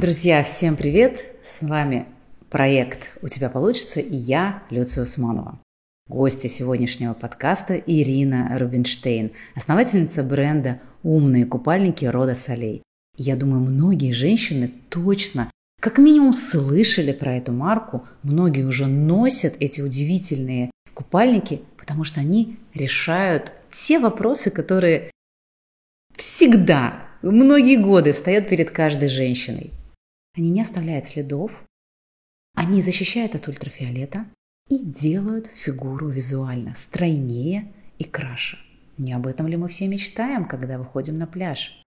Друзья, всем привет! С вами проект «У тебя получится» и я, Люция Усманова. Гостья сегодняшнего подкаста Ирина Рубинштейн, основательница бренда «Умные купальники» рода Солей. Я думаю, многие женщины точно как минимум слышали про эту марку, многие уже носят эти удивительные купальники, потому что они решают те вопросы, которые всегда, многие годы стоят перед каждой женщиной. Они не оставляют следов, они защищают от ультрафиолета и делают фигуру визуально стройнее и краше. Не об этом ли мы все мечтаем, когда выходим на пляж?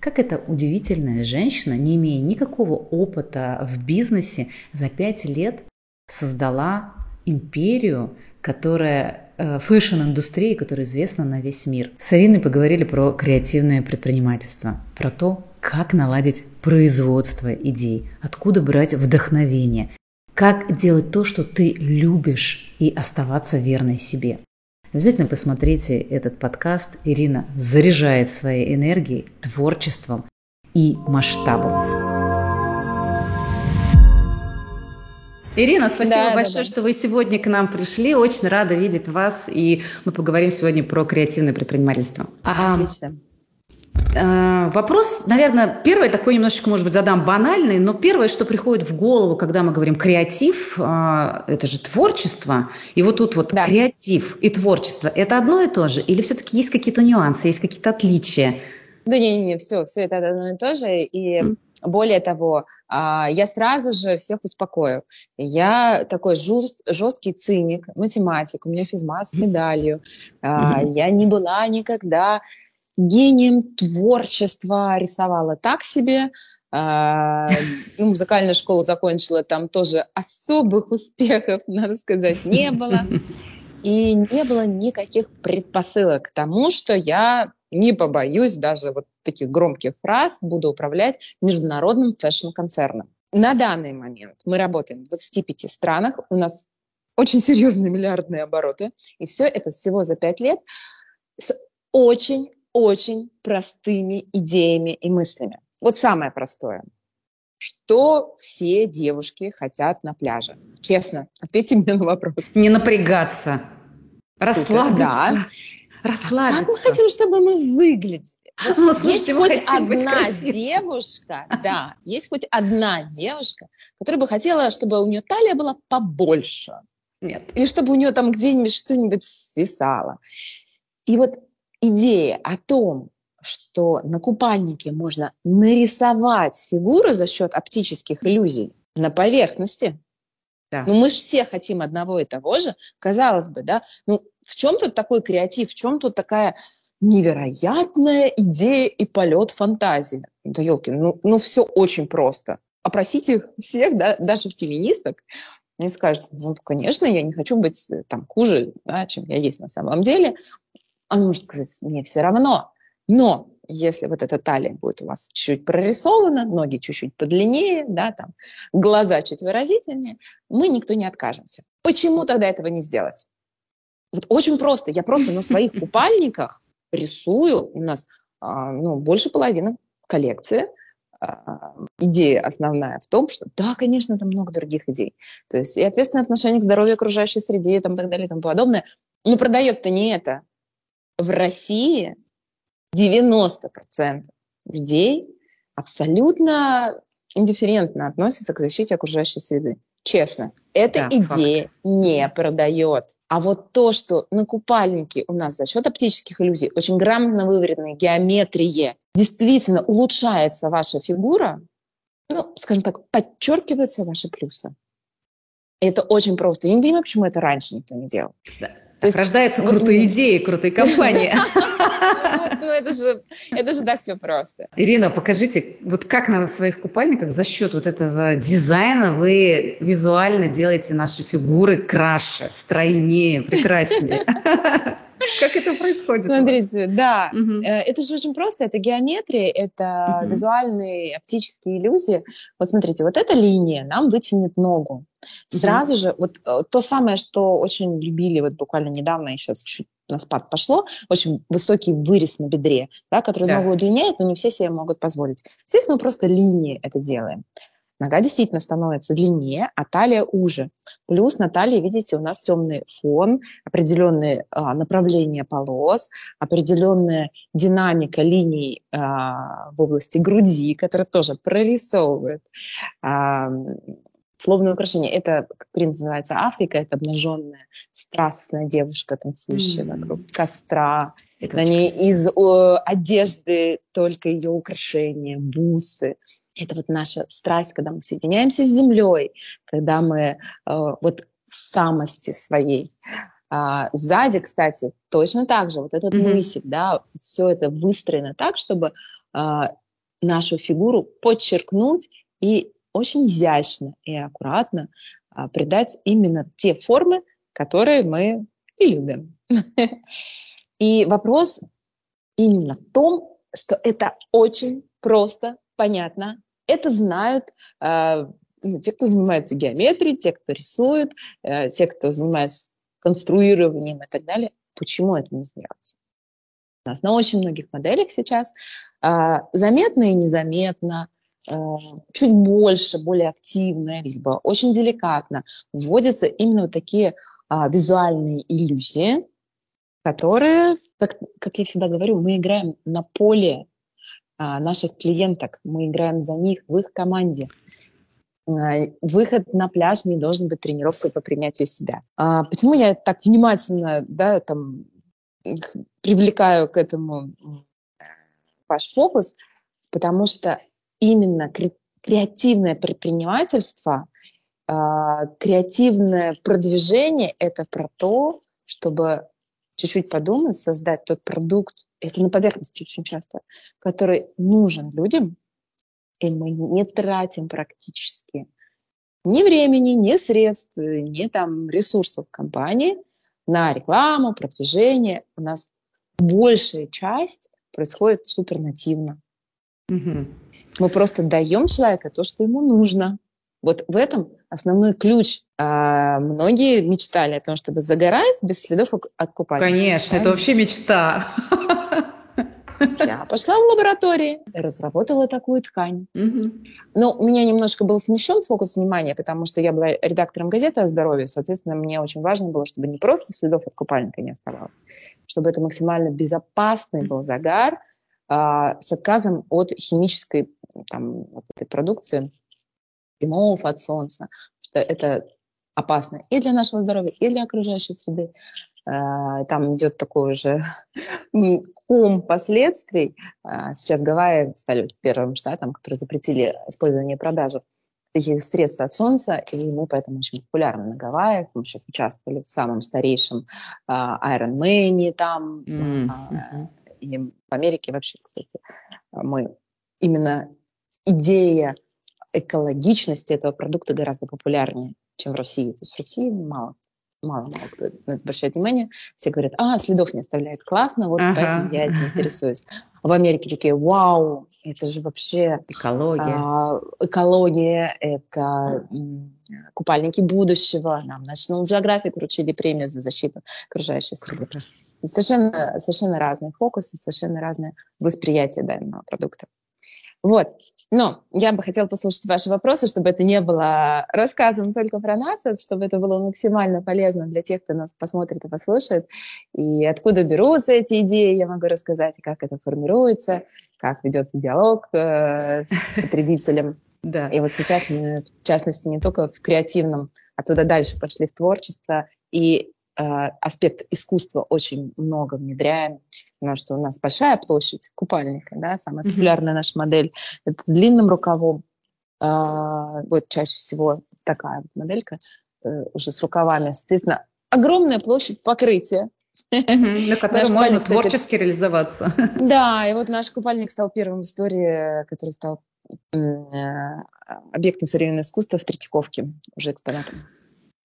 Как эта удивительная женщина, не имея никакого опыта в бизнесе, за пять лет создала империю, которая э, фэшн-индустрии, которая известна на весь мир. С Ириной поговорили про креативное предпринимательство, про то, как наладить производство идей, откуда брать вдохновение, как делать то, что ты любишь, и оставаться верной себе. Обязательно посмотрите этот подкаст. Ирина заряжает своей энергией, творчеством и масштабом. Ирина, спасибо да, большое, да, да. что вы сегодня к нам пришли. Очень рада видеть вас, и мы поговорим сегодня про креативное предпринимательство. Отлично. Э, вопрос, наверное, первый такой немножечко, может быть, задам банальный, но первое, что приходит в голову, когда мы говорим креатив, э, это же творчество. И вот тут вот да. креатив и творчество – это одно и то же? Или все-таки есть какие-то нюансы, есть какие-то отличия? Да не-не-не, все, все это одно и то же. И mm. более того, а, я сразу же всех успокою. Я такой жест, жесткий циник, математик, у меня физмат с медалью. Mm-hmm. Я не была никогда гением творчества рисовала так себе. А, ну, музыкальную школу закончила, там тоже особых успехов, надо сказать, не было. И не было никаких предпосылок к тому, что я не побоюсь даже вот таких громких фраз, буду управлять международным фэшн-концерном. На данный момент мы работаем в 25 странах, у нас очень серьезные миллиардные обороты, и все это всего за 5 лет с очень очень простыми идеями и мыслями. Вот самое простое. Что все девушки хотят на пляже? Честно, ответьте мне на вопрос. Не напрягаться. Расслабиться. Да. Расслабиться. А как мы хотим, чтобы мы выглядели? ну, слушайте, есть хоть одна девушка, да, есть хоть одна девушка, которая бы хотела, чтобы у нее талия была побольше. Нет. Или чтобы у нее там где-нибудь что-нибудь свисало. И вот идея о том, что на купальнике можно нарисовать фигуру за счет оптических иллюзий на поверхности. Да. Ну, мы же все хотим одного и того же, казалось бы, да. Ну, в чем тут такой креатив, в чем тут такая невероятная идея и полет фантазии? Да, елки, ну, ну все очень просто. Опросите всех, да, даже феминисток, они скажут, ну, конечно, я не хочу быть э, там хуже, да, чем я есть на самом деле он может сказать, мне все равно. Но если вот эта талия будет у вас чуть-чуть прорисована, ноги чуть-чуть подлиннее, да, там, глаза чуть выразительнее, мы никто не откажемся. Почему тогда этого не сделать? Вот очень просто. Я просто на своих купальниках рисую. У нас а, ну, больше половины коллекции. А, идея основная в том, что да, конечно, там много других идей. То есть и ответственное отношение к здоровью окружающей среде и там, так далее и тому подобное. Но продает-то не это в России 90% людей абсолютно индифферентно относятся к защите окружающей среды. Честно, эта да, идея факт. не продает. А вот то, что на купальнике у нас за счет оптических иллюзий, очень грамотно выверенной геометрии, действительно улучшается ваша фигура, ну, скажем так, подчеркиваются ваши плюсы. Это очень просто. Я не понимаю, почему это раньше никто не делал. Да. То есть рождаются крутые идеи, крутые компании. Ну, это же, это же так все просто. Ирина, покажите, вот как на своих купальниках за счет вот этого дизайна вы визуально делаете наши фигуры краше, стройнее, прекраснее. Как это происходит? Смотрите, да, угу. это же очень просто. Это геометрия, это угу. визуальные оптические иллюзии. Вот смотрите, вот эта линия нам вытянет ногу. Сразу угу. же, вот э, то самое, что очень любили вот буквально недавно, и сейчас чуть на спад пошло, очень высокий вырез на бедре, да, который да. ногу удлиняет, но не все себе могут позволить. Здесь мы просто линии это делаем. Нога действительно становится длиннее, а талия уже. Плюс на талии, видите, у нас темный фон, определенные а, направления полос, определенная динамика линий а, в области груди, которая тоже прорисовывает а, словное украшение. Это, как принято называется, Африка, это обнаженная, страстная девушка, танцующая mm-hmm. вокруг костра. Это на ней красиво. из о, одежды только ее украшения, бусы. Это вот наша страсть, когда мы соединяемся с землей, когда мы э, вот в самости своей. А, сзади, кстати, точно так же, вот этот mm-hmm. мысик, да, все это выстроено так, чтобы а, нашу фигуру подчеркнуть и очень изящно и аккуратно а, придать именно те формы, которые мы и любим. И вопрос именно в том, что это очень просто понятно. Это знают э, ну, те, кто занимается геометрией, те, кто рисует, э, те, кто занимается конструированием и так далее. Почему это не сделать? У нас на очень многих моделях сейчас э, заметно и незаметно, э, чуть больше, более активно, либо очень деликатно вводятся именно вот такие э, визуальные иллюзии, которые, как, как я всегда говорю, мы играем на поле наших клиенток, мы играем за них в их команде. А, выход на пляж не должен быть тренировкой по принятию себя. А почему я так внимательно да, там, привлекаю к этому ваш фокус? Потому что именно кре- креативное предпринимательство, а, креативное продвижение – это про то, чтобы чуть-чуть подумать, создать тот продукт, это на поверхности очень часто, который нужен людям, и мы не тратим практически ни времени, ни средств, ни там ресурсов компании на рекламу, продвижение. У нас большая часть происходит супернативно. Угу. Мы просто даем человеку то, что ему нужно. Вот в этом основной ключ. А многие мечтали о том, чтобы загорать без следов от купания. Конечно, это вообще мечта. Я пошла в лаборатории, разработала такую ткань. Угу. Но у меня немножко был смещен фокус внимания, потому что я была редактором газеты о здоровье. Соответственно, мне очень важно было, чтобы не просто следов от купальника не оставалось, чтобы это максимально безопасный был загар а, с отказом от химической там, вот этой продукции, прямого от солнца, что это опасно и для нашего здоровья, и для окружающей среды. А, там идет такой уже ком последствий. А, сейчас Гавайи стали первым штатом, который запретили использование и продажу таких средств от солнца, и мы поэтому очень популярны на Гавайях. Мы сейчас участвовали в самом старейшем Iron Man там, mm-hmm. и в Америке вообще, кстати, мы именно идея экологичности этого продукта гораздо популярнее, чем в России. То есть в России мало мало-мало кто на это обращает внимание. Все говорят, а, следов не оставляет, классно, вот ага. поэтому я этим интересуюсь. В Америке такие, вау, это же вообще... Экология. А, экология, это купальники будущего. Нам National Geographic вручили премию за защиту окружающей среды. Совершенно, совершенно разные фокусы, совершенно разное восприятие данного продукта. Вот. Но я бы хотела послушать ваши вопросы, чтобы это не было рассказом только про нас, а чтобы это было максимально полезно для тех, кто нас посмотрит и послушает. И откуда берутся эти идеи, я могу рассказать, и как это формируется, как ведется диалог э, с потребителем. Да. И вот сейчас мы, в частности, не только в креативном, а туда дальше пошли в творчество, и э, аспект искусства очень много внедряем потому что у нас большая площадь купальника, да, самая популярная mm-hmm. наша модель, это с длинным рукавом. А, вот чаще всего такая моделька э, уже с рукавами. Соответственно, огромная площадь покрытия. На которой можно творчески реализоваться. Да, и вот наш купальник стал первым в истории, который стал э, объектом современного искусства в Третьяковке, уже экспонатом.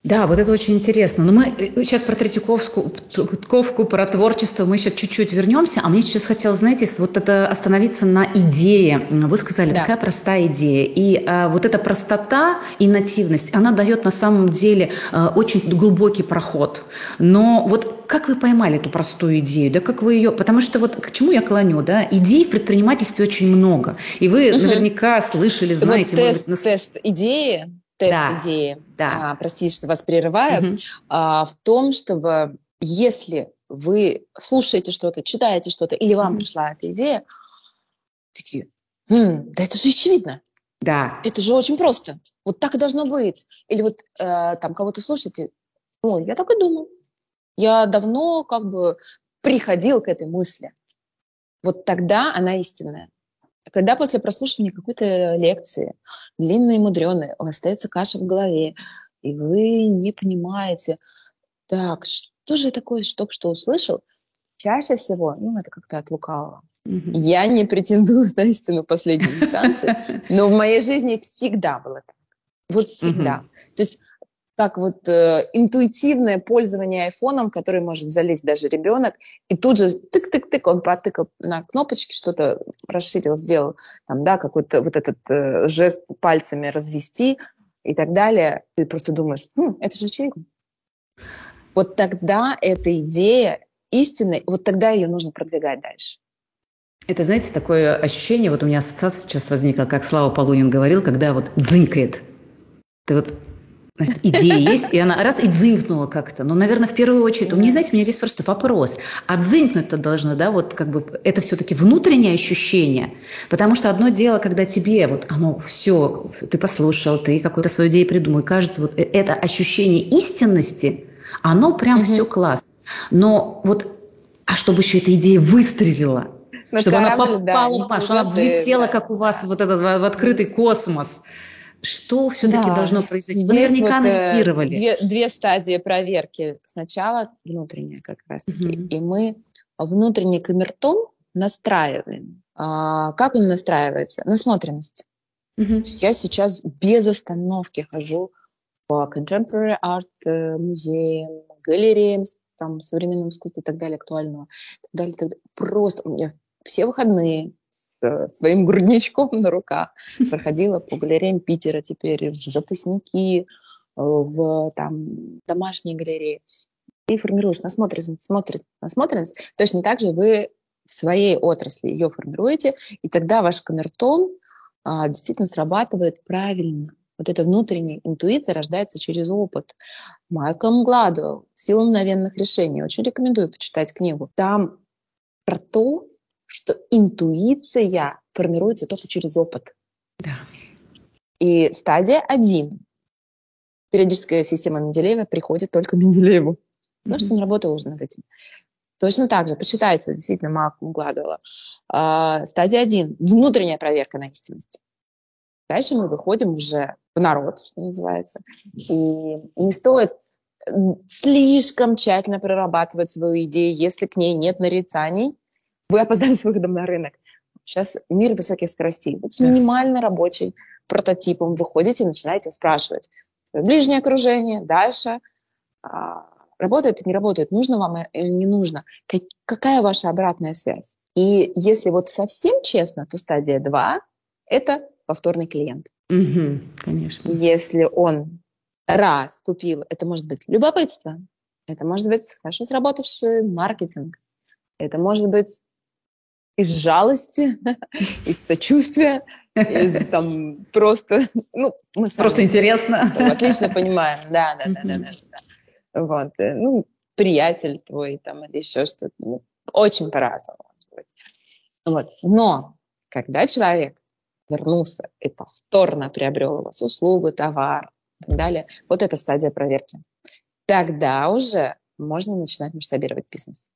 Да, вот это очень интересно. Но мы сейчас про Третьяковскую, Третьяковку, про творчество мы еще чуть-чуть вернемся. А мне сейчас хотелось, знаете, вот это остановиться на идее. Вы сказали, да. такая простая идея. И а, вот эта простота и нативность, она дает на самом деле а, очень глубокий проход. Но вот как вы поймали эту простую идею, да, как вы ее, потому что вот к чему я клоню, да, идей в предпринимательстве очень много, и вы угу. наверняка слышали, знаете, вот тест, быть, тест идеи, тест да, идеи, да. А, простите, что вас прерываю, угу. а, в том, чтобы если вы слушаете что-то, читаете что-то, или вам угу. пришла эта идея, такие, хм, да это же очевидно. Да. Это же очень просто. Вот так и должно быть. Или вот э, там кого-то слушаете, ой, я так и думал. Я давно как бы приходил к этой мысли. Вот тогда она истинная. Когда после прослушивания какой-то лекции, длинной и мудреной, у вас остается каша в голове, и вы не понимаете, так, что же такое только что услышал, чаще всего, ну, это как-то от лукавого. Mm-hmm. Я не претендую на истину последней инстанции, но в моей жизни всегда было так. Вот всегда. Mm-hmm. То есть как вот э, интуитивное пользование айфоном, который может залезть даже ребенок, и тут же тык-тык-тык, он потыкал на кнопочки, что-то расширил, сделал, там, да, какой-то вот этот э, жест пальцами развести и так далее. Ты просто думаешь, хм, это же очевидно. Вот тогда эта идея истинной, вот тогда ее нужно продвигать дальше. Это, знаете, такое ощущение, вот у меня ассоциация сейчас возникла, как Слава Полунин говорил, когда вот дзынькает. Ты вот идея есть, и она раз и дзынькнула как-то. Но, наверное, в первую очередь, у меня, знаете, у меня здесь просто вопрос. А дзынькнуть-то должно, да, вот как бы это все-таки внутреннее ощущение. Потому что одно дело, когда тебе вот оно все, ты послушал, ты какую-то свою идею придумал, и кажется, вот э, это ощущение истинности, оно прям угу. все класс. Но вот, а чтобы еще эта идея выстрелила, на чтобы корабль, она попала, да, чтобы она взлетела, да, как у вас, вот этот в открытый космос. Что все-таки да. должно произойти? Вы наверняка вот, э, анализировали. Две, две стадии проверки. Сначала внутренняя как раз-таки. Угу. И мы внутренний камертон настраиваем. А, как он настраивается? Насмотренность. Угу. Я сейчас без остановки хожу по contemporary art э, музеям, галереям, там, современном искусстве и так далее, актуального, так далее, так далее. Просто у меня все выходные с своим грудничком на руках. Проходила по галереям Питера теперь, в запасники, в там, домашние галереи. И формируешь насмотренность, смотрит, насмотренность. Точно так же вы в своей отрасли ее формируете, и тогда ваш камертон а, действительно срабатывает правильно. Вот эта внутренняя интуиция рождается через опыт. Майкл Гладуэлл «Сила мгновенных решений». Очень рекомендую почитать книгу. Там про то, что интуиция формируется только через опыт. Да. И стадия один. Периодическая система Менделеева приходит только Менделееву. Mm-hmm. Потому что он работал уже над этим. Точно так же, почитайте, действительно, Малком Гладуэлла. А, стадия один. Внутренняя проверка на истинность. Дальше мы выходим уже в народ, что называется. И не стоит слишком тщательно прорабатывать свою идею, если к ней нет нарицаний, вы опоздали с выходом на рынок. Сейчас мир высоких скоростей. Вот с минимально рабочим прототипом выходите и начинаете спрашивать свое ближнее окружение, дальше, а, работает не работает, нужно вам или не нужно, как, какая ваша обратная связь. И если вот совсем честно, то стадия 2 – это повторный клиент. Угу, конечно. Если он раз купил, это может быть любопытство, это может быть хорошо сработавший маркетинг, это может быть из жалости, из сочувствия, из там просто, ну, мы просто интересно. Отлично понимаем, да, да, да, да, да. Вот, э, ну, приятель твой там или еще что-то, ну, очень по-разному. Вот, но когда человек вернулся и повторно приобрел у вас услугу, товар и так далее, вот эта стадия проверки. Тогда уже можно начинать масштабировать бизнес.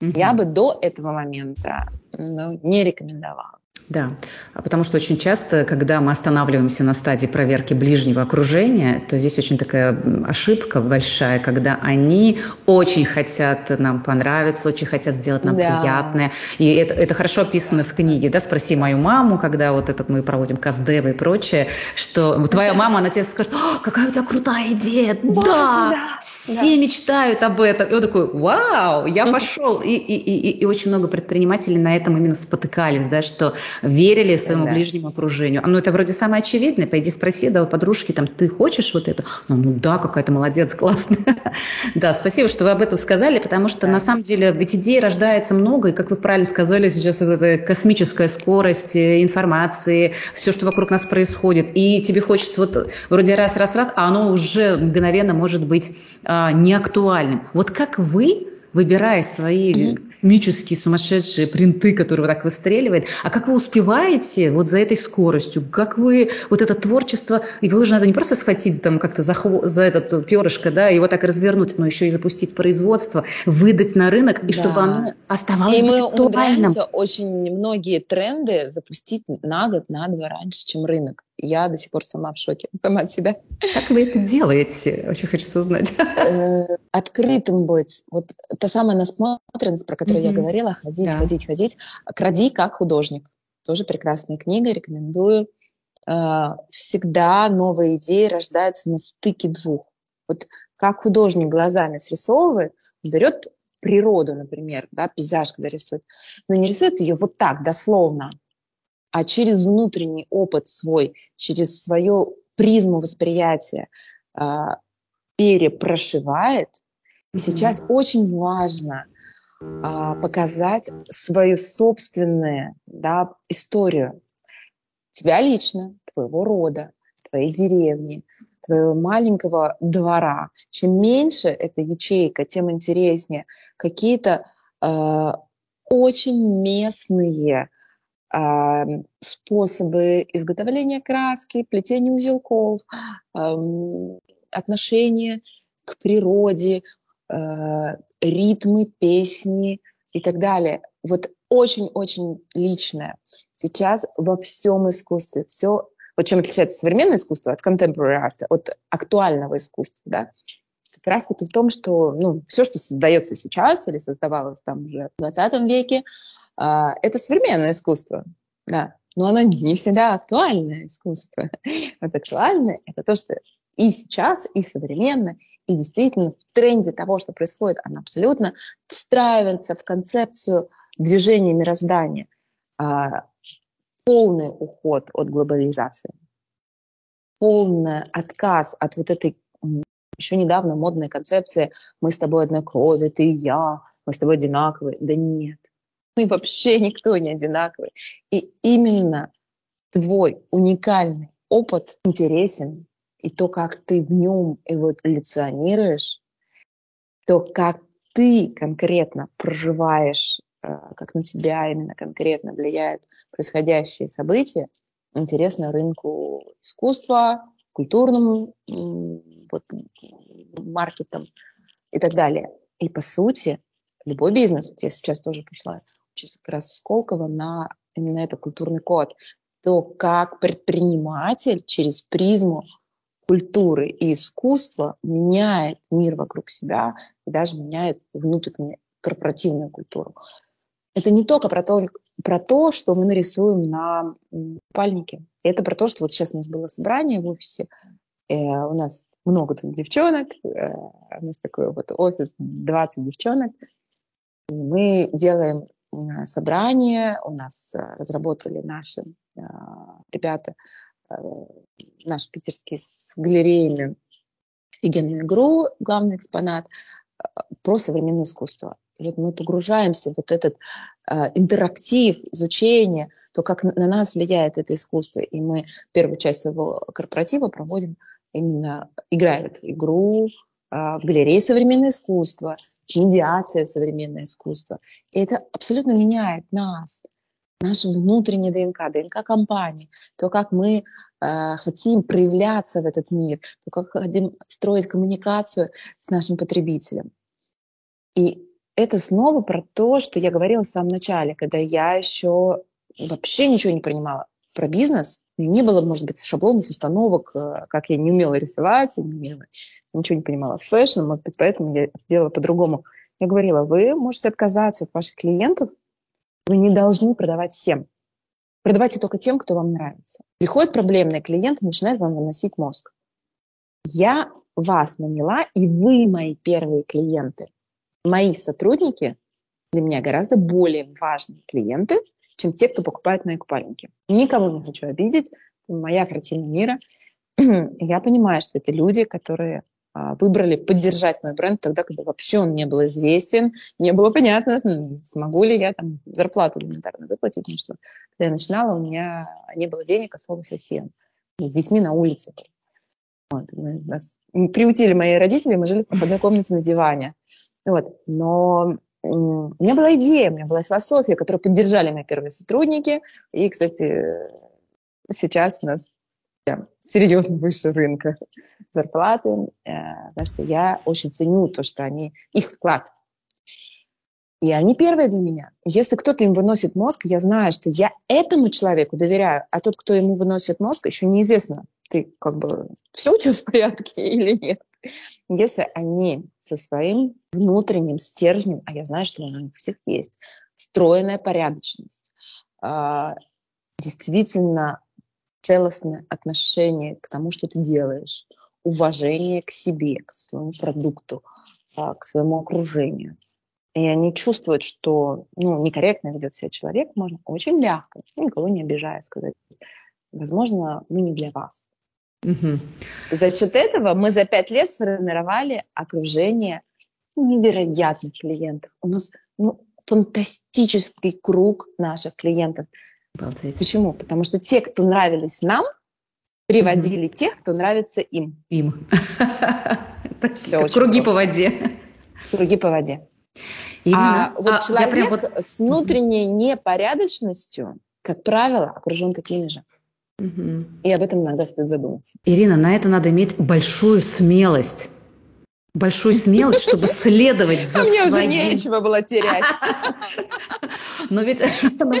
Угу. Я бы до этого момента ну, не рекомендовала. Да, а потому что очень часто, когда мы останавливаемся на стадии проверки ближнего окружения, то здесь очень такая ошибка большая, когда они очень хотят нам понравиться, очень хотят сделать нам да. приятное. И это, это хорошо описано в книге, да, «Спроси мою маму», когда вот этот мы проводим каздевы и прочее, что твоя мама, она тебе скажет, какая у тебя крутая идея, Боже, да, да, все да. мечтают об этом. И он такой, вау, я пошел. И, и, и, и очень много предпринимателей на этом именно спотыкались, да, что верили своему да. ближнему окружению. Ну, это вроде самое очевидное. Пойди спроси, да, у подружки, там, ты хочешь вот это? Ну, ну да, какая-то молодец, классная. да, спасибо, что вы об этом сказали, потому что на самом деле ведь идей рождается много, и, как вы правильно сказали, сейчас это космическая скорость э, информации, все, что вокруг нас происходит, и тебе хочется вот вроде раз-раз-раз, а оно уже мгновенно может быть а, неактуальным. Вот как вы выбирая свои mm-hmm. космические сумасшедшие принты, которые так выстреливает. А как вы успеваете вот за этой скоростью? Как вы вот это творчество, его же надо не просто схватить там как-то за, за этот перышко, да, его так развернуть, но еще и запустить производство, выдать на рынок, и да. чтобы оно оставалось и быть мы актуальным. очень многие тренды запустить на год, на два раньше, чем рынок. Я до сих пор сама в шоке, сама от себя. Как вы это делаете? Очень хочется узнать. Э, открытым быть. Вот та самая насмотренность, про которую я говорила, ходить, ходить, ходить. Кради как художник. Тоже прекрасная книга, рекомендую. Э, всегда новые идеи рождаются на стыке двух. Вот как художник глазами срисовывает, берет природу, например, да, пейзаж, когда рисует, но не рисует ее вот так, дословно, а через внутренний опыт свой, через свою призму восприятия э, перепрошивает. И сейчас mm-hmm. очень важно э, показать свою собственную да, историю. Тебя лично, твоего рода, твоей деревни, твоего маленького двора. Чем меньше эта ячейка, тем интереснее. Какие-то э, очень местные способы изготовления краски, плетения узелков, отношение к природе, а, ритмы, песни и так далее. Вот очень-очень личное. Сейчас во всем искусстве все, вот чем отличается современное искусство от contemporary art, от актуального искусства, да, как раз-таки в том, что ну, все, что создается сейчас или создавалось там уже в 20 веке, это современное искусство, да, но оно не всегда актуальное искусство. Вот актуальное — это то, что и сейчас, и современно, и действительно в тренде того, что происходит, оно абсолютно встраивается в концепцию движения мироздания. А, полный уход от глобализации, полный отказ от вот этой еще недавно модной концепции «мы с тобой одной крови, ты и я, мы с тобой одинаковые». Да нет, мы вообще никто не одинаковый. И именно твой уникальный опыт интересен, и то, как ты в нем эволюционируешь, то, как ты конкретно проживаешь, э, как на тебя именно конкретно влияют происходящие события, интересно рынку искусства, культурным вот, маркетом и так далее. И по сути, любой бизнес, вот я сейчас тоже пошла как раз Сколково на именно это культурный код, то как предприниматель через призму культуры и искусства меняет мир вокруг себя и даже меняет внутреннюю корпоративную культуру. Это не только про то, про то, что мы нарисуем на пальнике. Это про то, что вот сейчас у нас было собрание в офисе, э, у нас много тут девчонок, э, у нас такой вот офис, 20 девчонок, и мы делаем собрание, у нас э, разработали наши э, ребята, э, наш питерский с галереями офигенную игру, главный экспонат, про современное искусство. И вот мы погружаемся в вот этот э, интерактив, изучение, то, как на, на нас влияет это искусство. И мы первую часть своего корпоратива проводим именно, играя в игру, в галерее современное искусство, медиация современное искусство. И это абсолютно меняет нас, наше внутреннее ДНК, ДНК компании, то, как мы э, хотим проявляться в этот мир, то, как хотим строить коммуникацию с нашим потребителем. И это снова про то, что я говорила в самом начале, когда я еще вообще ничего не понимала про бизнес. Не было, может быть, шаблонов, установок, э, как я не умела рисовать, не умела, ничего не понимала в fashion, может быть, поэтому я делала по-другому. Я говорила, вы можете отказаться от ваших клиентов, вы не должны продавать всем. Продавайте только тем, кто вам нравится. Приходит проблемный клиент и начинает вам выносить мозг. Я вас наняла, и вы мои первые клиенты. Мои сотрудники для меня гораздо более важные клиенты, чем те, кто покупает мои купальники. Никого не хочу обидеть. Моя картина мира. Я понимаю, что это люди, которые выбрали поддержать мой бренд тогда, когда вообще он не был известен, не было понятно, смогу ли я там зарплату элементарно выплатить, потому что когда я начинала, у меня не было денег от слова совсем. С детьми на улице. Вот, мы, нас приутили мои родители, мы жили в одной комнате на диване. Вот. Но у меня была идея, у меня была философия, которую поддержали мои первые сотрудники. И, кстати, сейчас у нас серьезно выше рынка зарплаты, э, потому что я очень ценю то, что они, их вклад. И они первые для меня. Если кто-то им выносит мозг, я знаю, что я этому человеку доверяю, а тот, кто ему выносит мозг, еще неизвестно, ты как бы все у тебя в порядке или нет. Если они со своим внутренним стержнем, а я знаю, что у них всех есть, встроенная порядочность, а, действительно целостное отношение к тому, что ты делаешь, уважение к себе, к своему продукту, а, к своему окружению. И они чувствуют, что ну, некорректно ведет себя человек, можно очень мягко, никого не обижая, сказать, возможно, мы не для вас. Угу. За счет этого мы за пять лет сформировали окружение невероятных клиентов. У нас ну, фантастический круг наших клиентов. Обалдеть. Почему? Потому что те, кто нравились нам, приводили mm тех, кто нравится им. Им. Все Круги по воде. Круги по воде. а вот а человек с внутренней непорядочностью, как правило, окружен такими же. Угу. И об этом иногда стоит задуматься. Ирина, на это надо иметь большую смелость. Большую смелость, чтобы следовать за а мне уже нечего было терять. Но ведь ну,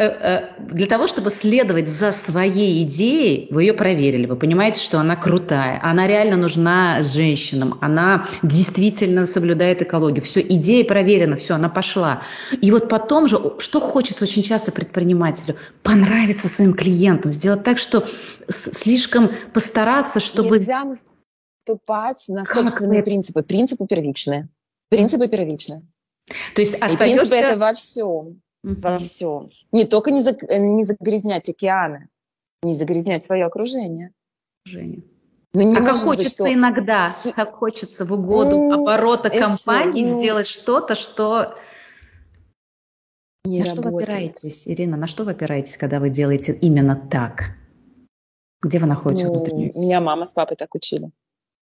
для того, чтобы следовать за своей идеей, вы ее проверили, вы понимаете, что она крутая, она реально нужна женщинам, она действительно соблюдает экологию, все, идея проверена, все, она пошла. И вот потом же, что хочется очень часто предпринимателю? Понравиться своим клиентам, сделать так, что слишком постараться, чтобы... Нельзя наступать на как собственные вы? принципы. Принципы первичные. Принципы первичные. То есть остаешься... И принципы это во всем mm-hmm. во всем. Не только не, за, э, не загрязнять океаны, не загрязнять свое окружение. Но ну, не а как хочется быть, что... иногда, как хочется в угоду mm, оборота компании все, ну... сделать что-то, что... Не на работает. что вы опираетесь, Ирина, на что вы опираетесь, когда вы делаете именно так? Где вы находите ну, внутреннюю? Меня мама с папой так учили.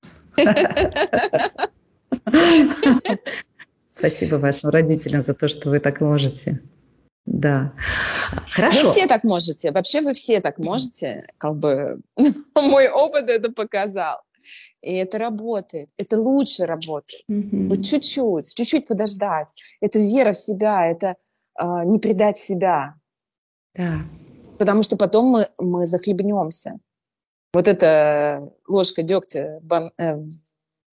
Спасибо вашим родителям за то, что вы так можете. Да. Хорошо. Вы все так можете. Вообще вы все так можете. Как бы мой опыт это показал. И это работает. Это лучше работает. Mm-hmm. Вот чуть-чуть, чуть-чуть подождать. Это вера в себя, это э, не предать себя. Да. Потому что потом мы, мы захлебнемся. Вот эта ложка дегтя бан, э, в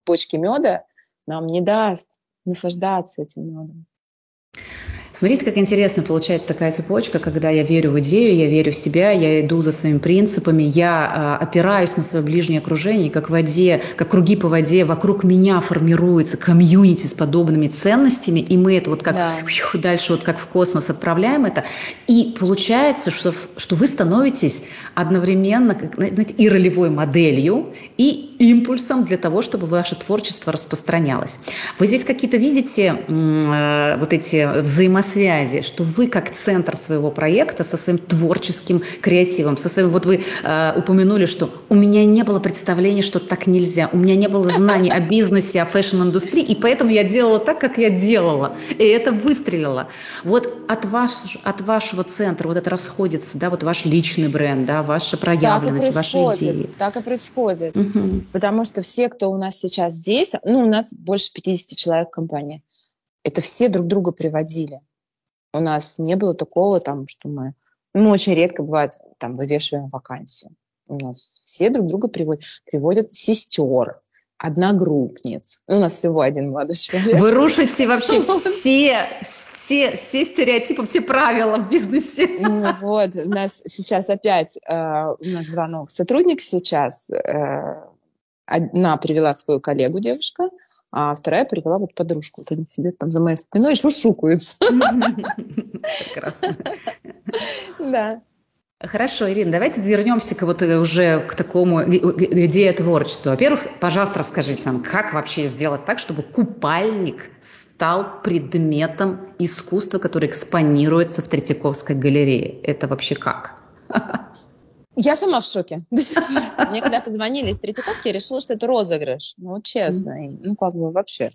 бочке меда нам не даст наслаждаться этим медом. Смотрите, как интересно получается такая цепочка, когда я верю в идею, я верю в себя, я иду за своими принципами, я а, опираюсь на свое ближнее окружение, как в воде, как круги по воде, вокруг меня формируется комьюнити с подобными ценностями, и мы это вот как да. дальше вот как в космос отправляем это, и получается, что, что вы становитесь одновременно, как, знаете, и ролевой моделью, и импульсом для того, чтобы ваше творчество распространялось. Вы здесь какие-то видите э, вот эти взаимосвязи, что вы как центр своего проекта со своим творческим креативом, со своим, вот вы э, упомянули, что у меня не было представления, что так нельзя, у меня не было знаний о бизнесе, о fashion-индустрии, и поэтому я делала так, как я делала, и это выстрелило. Вот от, ваш, от вашего центра вот это расходится, да, вот ваш личный бренд, да, ваша проявленность, ваши идеи. Так и происходит. Угу. Потому что все, кто у нас сейчас здесь, ну, у нас больше 50 человек в компании, это все друг друга приводили. У нас не было такого, там, что мы... Ну, очень редко бывает, там, вывешиваем вакансию. У нас все друг друга приводят, приводят сестер, одногруппниц. У нас всего один молодой человек. Вы рушите вообще все, все, все стереотипы, все правила в бизнесе. Ну, вот, у нас сейчас опять, э, у нас два новых сотрудника сейчас. Э, одна привела свою коллегу, девушка, а вторая привела вот подружку. Вот они сидят там за моей спиной и шушукаются. Прекрасно. Да. Хорошо, Ирина, давайте вернемся к вот э, уже к такому идее творчества. Во-первых, пожалуйста, расскажите нам, как вообще сделать так, чтобы купальник стал предметом искусства, который экспонируется в Третьяковской галерее? Это вообще как? Я сама в шоке. Мне когда позвонили из Третьяковки, я решила, что это розыгрыш. Ну, честно. Ну, как бы вообще.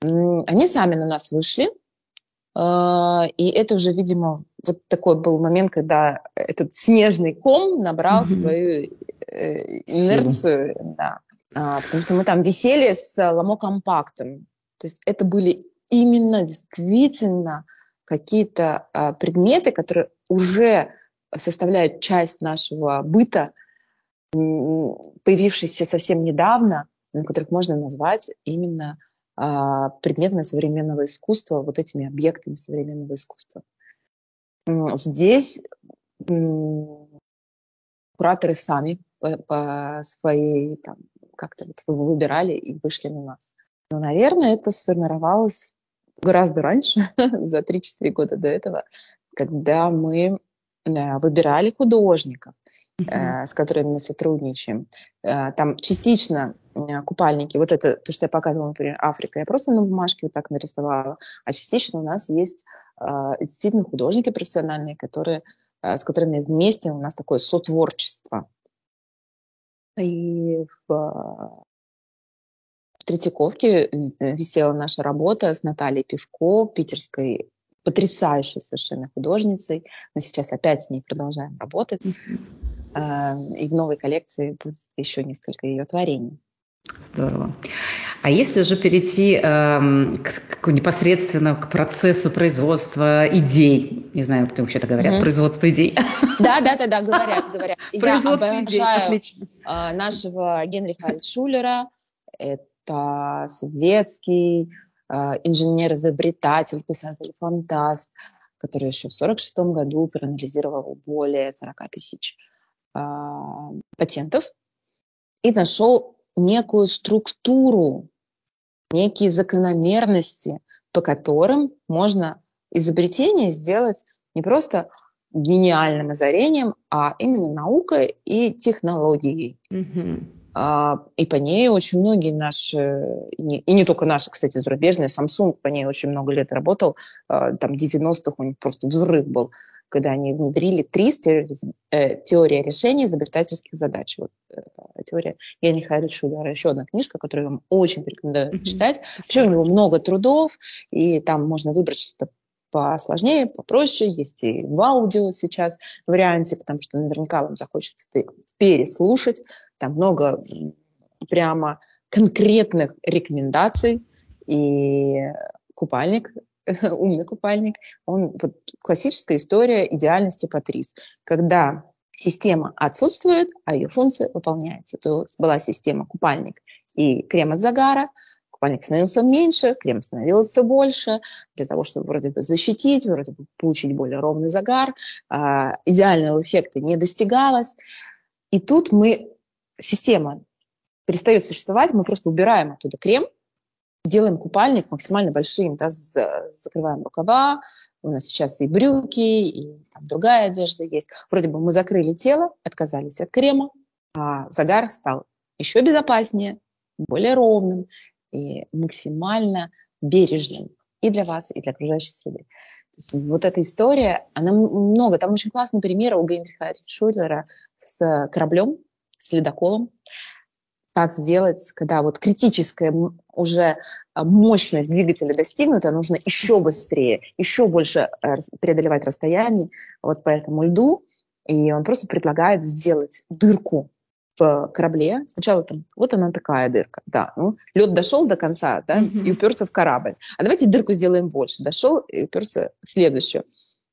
Они сами на нас вышли, а, и это уже, видимо, вот такой был момент, когда этот снежный ком набрал свою э, инерцию, да. А, потому что мы там висели с ломокомпактом. То есть это были именно действительно какие-то а, предметы, которые уже составляют часть нашего быта, появившиеся совсем недавно, на которых можно назвать именно а, предметами современного искусства, вот этими объектами современного искусства. Здесь кураторы сами по, по своей, там, как-то вот выбирали и вышли на нас. Но, наверное, это сформировалось гораздо раньше, за 3-4 года до этого, когда мы выбирали художников, mm-hmm. с которыми мы сотрудничаем. Э, там частично купальники, вот это, то, что я показывала, например, Африка, я просто на бумажке вот так нарисовала, а частично у нас есть э, действительно художники профессиональные, которые, с которыми вместе у нас такое сотворчество. И в, в Третьяковке висела наша работа с Натальей Пивко, питерской потрясающей совершенно художницей. Мы сейчас опять с ней продолжаем работать. Mm-hmm. И в новой коллекции будет еще несколько ее творений. Здорово. А если уже перейти э, к, к непосредственно к процессу производства идей, не знаю, как вообще-то говорят, mm-hmm. производство идей. Да, да, да, да, говорят, говорят. Производство Я идей, отлично. Э, нашего Генриха Альтшулера. Это советский инженер-изобретатель, писатель, фантаст, который еще в 1946 году проанализировал более 40 тысяч э, патентов и нашел некую структуру, некие закономерности, по которым можно изобретение сделать не просто гениальным озарением, а именно наукой и технологией. Mm-hmm. А, и по ней очень многие наши, и не только наши, кстати, зарубежные, Samsung по ней очень много лет работал, а, там 90-х у них просто взрыв был, когда они внедрили три э, теории решения изобретательских задач. Вот, э, теория Генриха Шулера, еще одна книжка, которую я вам очень рекомендую mm-hmm. читать. Вообще у него много трудов, и там можно выбрать что-то посложнее, попроще, есть и в аудио сейчас варианте, потому что наверняка вам захочется переслушать. Там много прямо конкретных рекомендаций. И купальник, умный купальник, он вот классическая история идеальности Патрис. Когда система отсутствует, а ее функция выполняется. То была система купальник и крем от загара – купальник становился меньше, крем становился все больше, для того, чтобы вроде бы защитить, вроде бы получить более ровный загар. А, идеального эффекта не достигалось. И тут мы, система перестает существовать, мы просто убираем оттуда крем, делаем купальник максимально большим, да, закрываем рукава, у нас сейчас и брюки, и там другая одежда есть. Вроде бы мы закрыли тело, отказались от крема, а загар стал еще безопаснее, более ровным и максимально бережным и для вас, и для окружающей среды. То есть вот эта история, она много. Там очень классный пример у Гейнриха Шуйлера с кораблем, с ледоколом. Как сделать, когда вот критическая уже а, мощность двигателя достигнута, нужно еще быстрее, еще больше э, преодолевать расстояние вот по этому льду. И он просто предлагает сделать дырку в корабле. Сначала там, вот она такая дырка, да. Ну, лед дошел до конца, да, mm-hmm. и уперся в корабль. А давайте дырку сделаем больше. Дошел и уперся в следующую.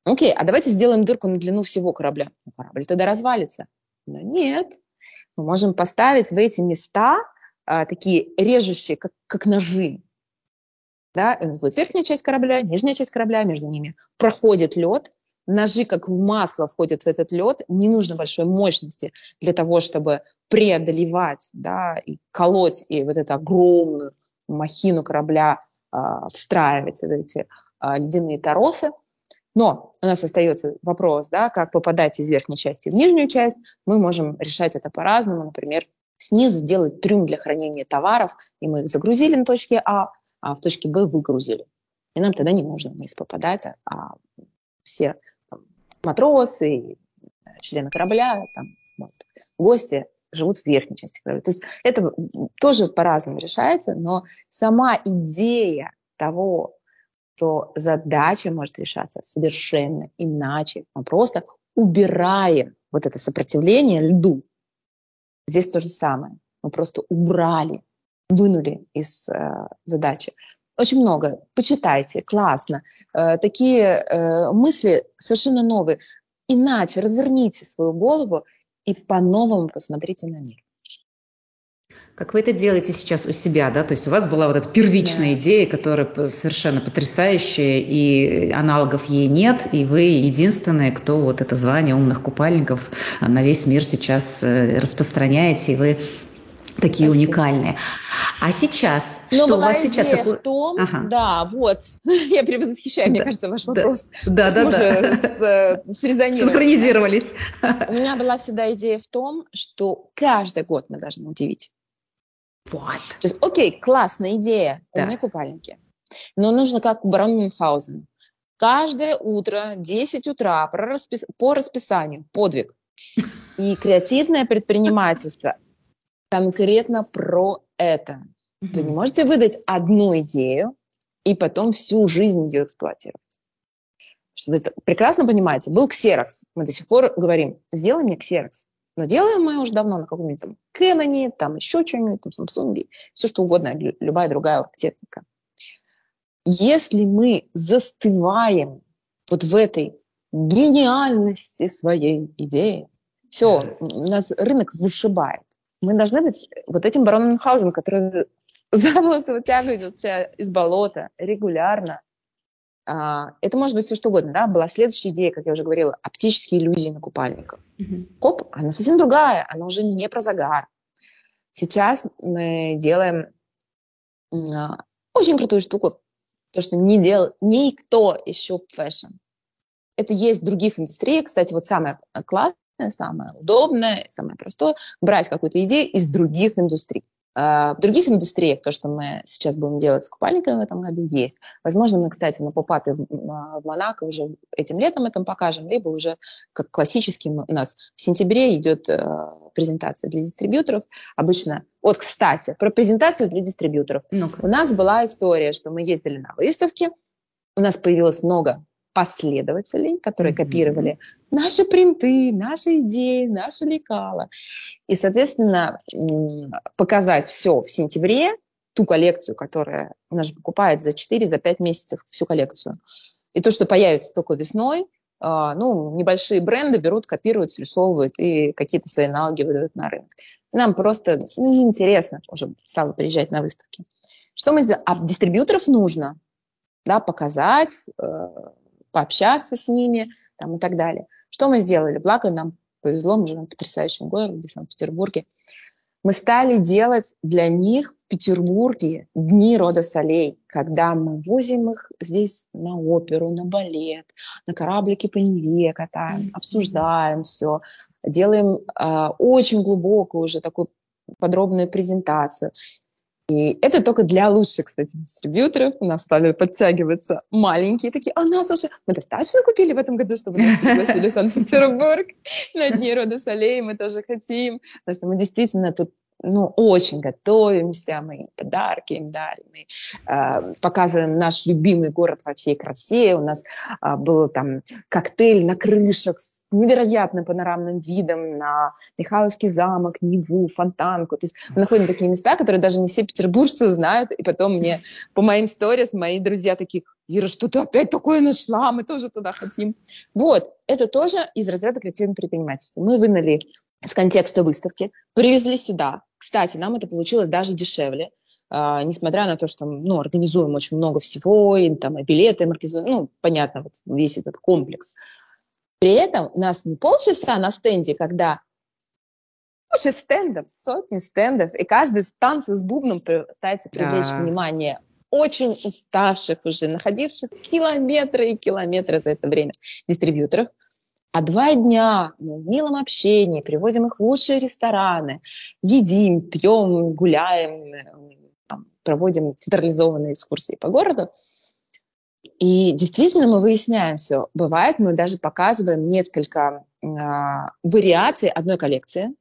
Окей, а давайте сделаем дырку на длину всего корабля. Ну, корабль тогда развалится. Но нет. Мы можем поставить в эти места а, такие режущие, как, как ножи. Да, у нас будет верхняя часть корабля, нижняя часть корабля, между ними проходит лед, ножи как в масло входят в этот лед, не нужно большой мощности для того, чтобы преодолевать, да, и колоть, и вот эту огромную махину корабля э, встраивать в эти э, ледяные торосы. Но у нас остается вопрос, да, как попадать из верхней части в нижнюю часть. Мы можем решать это по-разному. Например, снизу делать трюм для хранения товаров, и мы их загрузили на точке А, а в точке Б выгрузили. И нам тогда не нужно вниз попадать, а все матросы, члены корабля, там, вот, гости живут в верхней части корабля. То есть это тоже по-разному решается, но сама идея того, что задача может решаться совершенно иначе, мы просто убираем вот это сопротивление льду. Здесь то же самое. Мы просто убрали, вынули из э, задачи. Очень много. Почитайте, классно. Э, такие э, мысли совершенно новые. Иначе разверните свою голову и по-новому посмотрите на мир. Как вы это делаете сейчас у себя, да? То есть у вас была вот эта первичная да. идея, которая совершенно потрясающая, и аналогов ей нет, и вы единственные, кто вот это звание умных купальников на весь мир сейчас э, распространяете, и вы такие Спасибо. уникальные. А сейчас, Но что у вас сейчас? Какой... в том, ага. да, вот, я прям восхищаю, да, мне кажется, ваш вопрос. Да, да, да. Да. С, э, Синхронизировались. У меня была всегда идея в том, что каждый год мы должны удивить. Вот. То есть, окей, классная идея, да. умные купальники. Но нужно как у барона Мюнхгаузена. Каждое утро, 10 утра, по расписанию, подвиг. И креативное предпринимательство конкретно про это. Mm-hmm. Вы не можете выдать одну идею и потом всю жизнь ее эксплуатировать. Вы прекрасно понимаете, был ксерокс. Мы до сих пор говорим, сделай мне ксерокс. Но делаем мы уже давно на каком-нибудь там Кэноне, там еще что-нибудь, там Samsung, все что угодно, любая другая техника. Если мы застываем вот в этой гениальности своей идеи, все, нас рынок вышибает мы должны быть вот этим бароном Мюнхгаузеном, который за волосы вытягивается из болота регулярно. А, это может быть все что угодно, да? Была следующая идея, как я уже говорила, оптические иллюзии на купальниках. Mm-hmm. Коп, она совсем другая, она уже не про загар. Сейчас мы делаем а, очень крутую штуку, то, что не делал никто еще в fashion. Это есть в других индустриях. Кстати, вот самое классное, самое удобное, самое простое, брать какую-то идею из других индустрий. А, в других индустриях то, что мы сейчас будем делать с купальниками в этом году, есть. Возможно, мы, кстати, на pop-up е в Монако уже этим летом это покажем, либо уже как классический у нас в сентябре идет э, презентация для дистрибьюторов. Обычно, вот, кстати, про презентацию для дистрибьюторов. ну -ка. У нас была история, что мы ездили на выставки, у нас появилось много последователей, которые копировали наши принты, наши идеи, наши лекала. И, соответственно, показать все в сентябре, ту коллекцию, которая у нас же покупает за 4-5 за месяцев всю коллекцию. И то, что появится только весной, а, ну, небольшие бренды берут, копируют, срисовывают и какие-то свои аналоги выдают на рынок. Нам просто ну, неинтересно уже стало приезжать на выставки. Что мы сделали? А дистрибьюторов нужно да, показать, э, пообщаться с ними там, и так далее. Что мы сделали? Благо нам повезло, мы живем в потрясающем городе, в Санкт-Петербурге. Мы стали делать для них в Петербурге дни рода солей, когда мы возим их здесь на оперу, на балет, на кораблике по Неве катаем, обсуждаем все, делаем э, очень глубокую уже такую подробную презентацию. И это только для лучших, кстати, дистрибьюторов. У нас стали подтягиваться маленькие такие. А нас уже... Мы достаточно купили в этом году, чтобы нас пригласили в Санкт-Петербург на Дни рода солей. Мы тоже хотим. Потому что мы действительно тут ну, очень готовимся, мы подарки им дарим, мы э, показываем наш любимый город во всей красе. У нас э, был там коктейль на крышах невероятным панорамным видом на Михайловский замок, Неву, Фонтанку. То есть мы находим такие места, которые даже не все петербуржцы знают, и потом мне по моим сторис мои друзья такие, Ира, что ты опять такое нашла, мы тоже туда хотим. Вот, это тоже из разряда креативного предпринимательства. Мы вынули с контекста выставки, привезли сюда. Кстати, нам это получилось даже дешевле, Uh, несмотря на то, что ну, организуем очень много всего, и, там, и билеты, и ну, понятно, вот весь этот комплекс. При этом у нас не полчаса на стенде, когда куча стендов, сотни стендов, и каждый танцы с бубном пытается привлечь да. внимание очень уставших уже, находивших километры и километры за это время дистрибьюторов. А два дня мы в милом общении привозим их в лучшие рестораны, едим, пьем, гуляем, там, проводим театрализованные экскурсии по городу. И действительно мы выясняем все. Бывает, мы даже показываем несколько э, вариаций одной коллекции.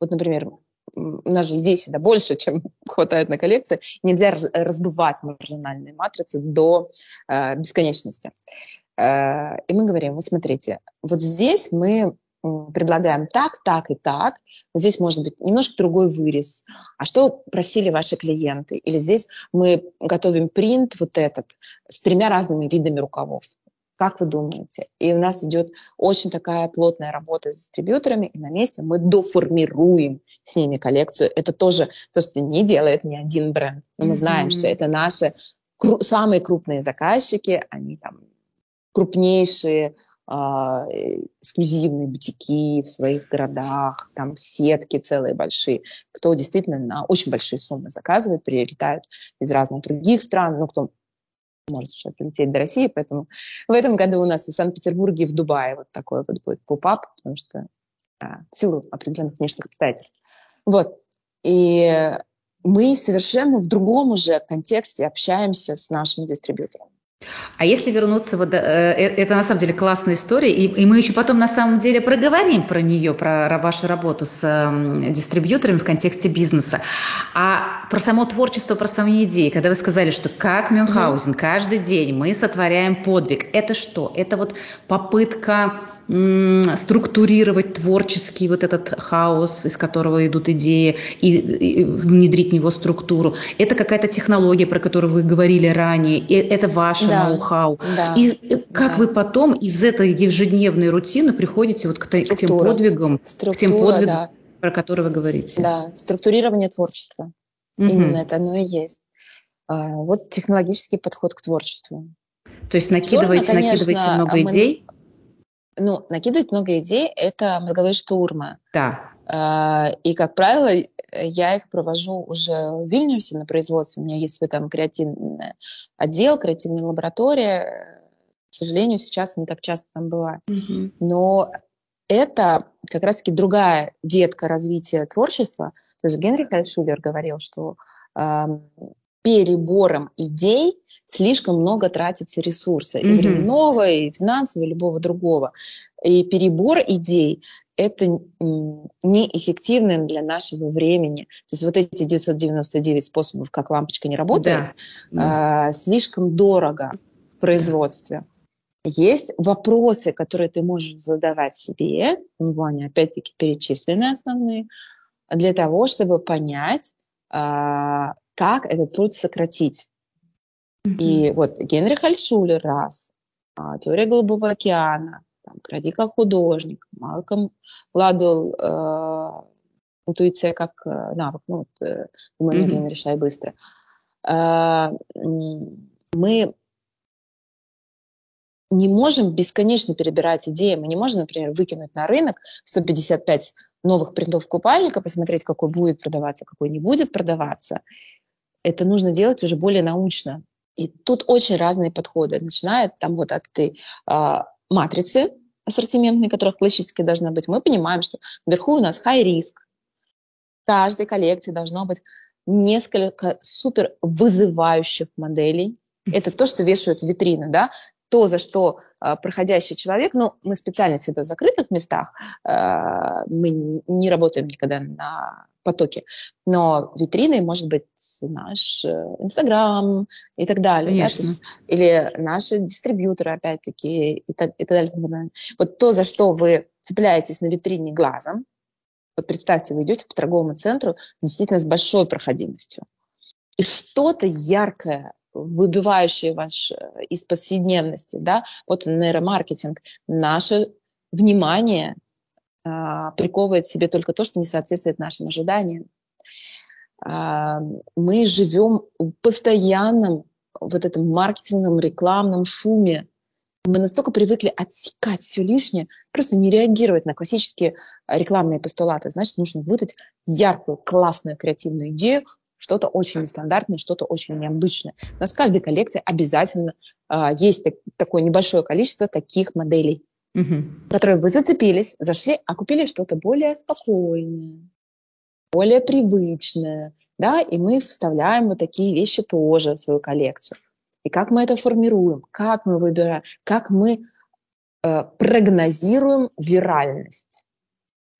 Вот, например, у нас же идей всегда больше, чем хватает на коллекции. Нельзя раздувать маржинальные матрицы до э, бесконечности. Э, и мы говорим, вот смотрите, вот здесь мы предлагаем так, так и так. Здесь может быть немножко другой вырез. А что просили ваши клиенты? Или здесь мы готовим принт вот этот с тремя разными видами рукавов. Как вы думаете? И у нас идет очень такая плотная работа с дистрибьюторами, и на месте мы доформируем с ними коллекцию. Это тоже то, что не делает ни один бренд. Но мы знаем, mm-hmm. что это наши кру- самые крупные заказчики, они там крупнейшие эксклюзивные бутики в своих городах, там сетки целые большие, кто действительно на очень большие суммы заказывает, прилетают из разных других стран, ну, кто может сейчас лететь до России, поэтому в этом году у нас в Санкт-Петербурге и в Дубае вот такой вот будет поп-ап, потому что а, в силу определенных внешних обстоятельств. Вот. И мы совершенно в другом уже контексте общаемся с нашими дистрибьюторами. А если вернуться, вот, э, э, это на самом деле классная история, и, и мы еще потом на самом деле проговорим про нее, про вашу работу с э, дистрибьюторами в контексте бизнеса. А про само творчество, про сами идеи, когда вы сказали, что как Мюнхгаузен, каждый день мы сотворяем подвиг, это что? Это вот попытка структурировать творческий вот этот хаос, из которого идут идеи, и, и внедрить в него структуру. Это какая-то технология, про которую вы говорили ранее, и это ваше да, ноу-хау. Да, и э, как да. вы потом из этой ежедневной рутины приходите вот к, к тем подвигам, Структура, к тем подвигам, да. про которые вы говорите? Да, структурирование творчества. Угу. Именно это оно и есть. А, вот технологический подход к творчеству. То есть накидываете, Сложно, конечно, накидываете много мы, идей? Ну, накидывать много идей – это мозговые штурмы. Да. А, и, как правило, я их провожу уже в Вильнюсе на производстве. У меня есть в этом креативный отдел, креативная лаборатория. К сожалению, сейчас не так часто там бывает. Mm-hmm. Но это как раз-таки другая ветка развития творчества. То есть Генри Хальшулер говорил, что э, перебором идей слишком много тратится ресурса, mm-hmm. и временного, и финансового, и любого другого. И перебор идей – это неэффективно для нашего времени. То есть вот эти 999 способов, как лампочка не работает, да. э, слишком дорого в производстве. Есть вопросы, которые ты можешь задавать себе, ну, они опять-таки перечислены основные, для того, чтобы понять, э, как этот труд сократить. И вот Генрих Альшулер раз, а, теория Голубого океана, там, «Кради как художник», Малком Гладуэлл э, «Интуиция как э, навык», ну, вот, э, думаю, mm-hmm. решай быстро. Э, мы не можем бесконечно перебирать идеи. Мы не можем, например, выкинуть на рынок 155 новых принтов купальника, посмотреть, какой будет продаваться, какой не будет продаваться. Это нужно делать уже более научно. И тут очень разные подходы. Начиная там вот от этой э, матрицы ассортиментной, которая в классической должна быть, мы понимаем, что вверху у нас high риск. В каждой коллекции должно быть несколько супер вызывающих моделей. Это то, что вешают в витрины, да, то, за что э, проходящий человек, ну, мы специально всегда в закрытых местах, э, мы не работаем никогда на потоке. Но витриной может быть наш э, Инстаграм и так далее. Да? Есть, или наши дистрибьюторы, опять-таки, и так, и так далее. Вот то, за что вы цепляетесь на витрине глазом, вот представьте, вы идете по торговому центру действительно с большой проходимостью. И что-то яркое, выбивающее вас э, из повседневности, да, вот нейромаркетинг, наше внимание а, приковывает себе только то, что не соответствует нашим ожиданиям. А, мы живем в постоянном вот этом маркетинговом, рекламном шуме. Мы настолько привыкли отсекать все лишнее, просто не реагировать на классические рекламные постулаты. Значит, нужно выдать яркую, классную, креативную идею, что-то очень нестандартное, что-то очень необычное. У нас в каждой коллекции обязательно э, есть так, такое небольшое количество таких моделей угу. которые вы зацепились, зашли, а купили что-то более спокойное, более привычное, да, и мы вставляем вот такие вещи тоже в свою коллекцию. И как мы это формируем, как мы выбираем, как мы э, прогнозируем виральность.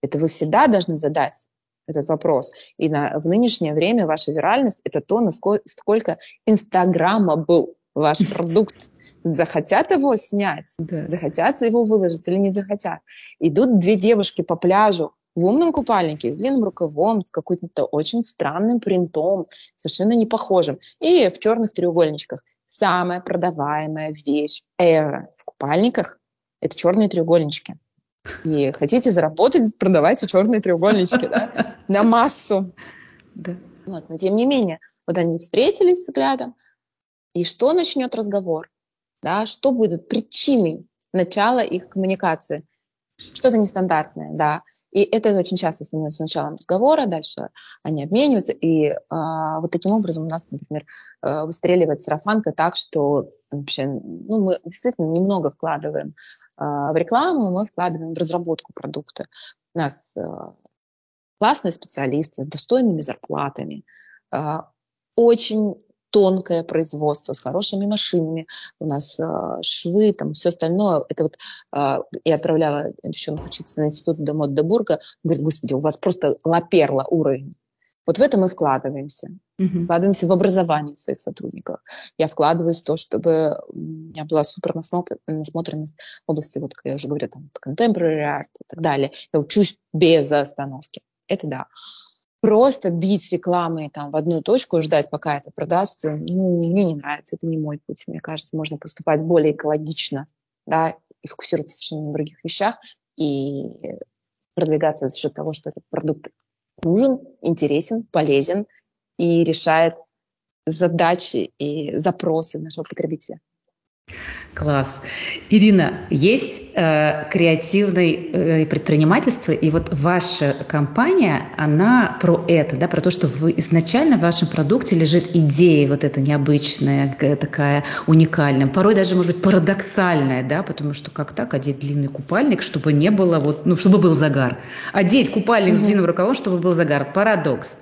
Это вы всегда должны задать этот вопрос. И на, в нынешнее время ваша виральность – это то, насколько инстаграма был ваш продукт захотят его снять, да. захотят его выложить или не захотят. Идут две девушки по пляжу в умном купальнике, с длинным рукавом, с каким-то очень странным принтом, совершенно не похожим, и в черных треугольничках. Самая продаваемая вещь эра в купальниках – это черные треугольнички. И хотите заработать, продавайте черные треугольнички, да, на массу. Да. Вот, но тем не менее, вот они встретились взглядом, и что начнет разговор? Да, что будет причиной начала их коммуникации. Что-то нестандартное, да. И это очень часто становится началом разговора, дальше они обмениваются, и э, вот таким образом у нас, например, э, выстреливает сарафанка так, что вообще, ну, мы действительно немного вкладываем э, в рекламу, мы вкладываем в разработку продукта. У нас э, классные специалисты с достойными зарплатами, э, очень тонкое производство с хорошими машинами, у нас э, швы, там все остальное. Это вот э, я отправляла девчонку учиться на институт до мод Дебурга, говорит, господи, у вас просто лаперла уровень. Вот в это мы вкладываемся. Mm-hmm. Вкладываемся в образование своих сотрудников. Я вкладываюсь в то, чтобы у меня была супер насмотренность в области, вот, как я уже говорю, там, contemporary art и так далее. Я учусь без остановки. Это да просто бить рекламой там в одну точку и ждать, пока это продастся, ну, мне не нравится, это не мой путь. Мне кажется, можно поступать более экологично, да, и фокусироваться совершенно на других вещах, и продвигаться за счет того, что этот продукт нужен, интересен, полезен и решает задачи и запросы нашего потребителя. Класс. Ирина, есть э, креативное э, предпринимательство, и вот ваша компания, она про это, да, про то, что вы изначально в вашем продукте лежит идея вот эта необычная, такая уникальная, порой даже, может быть, парадоксальная, да, потому что как так одеть длинный купальник, чтобы не было вот, ну, чтобы был загар. Одеть купальник mm-hmm. с длинным рукавом, чтобы был загар. Парадокс.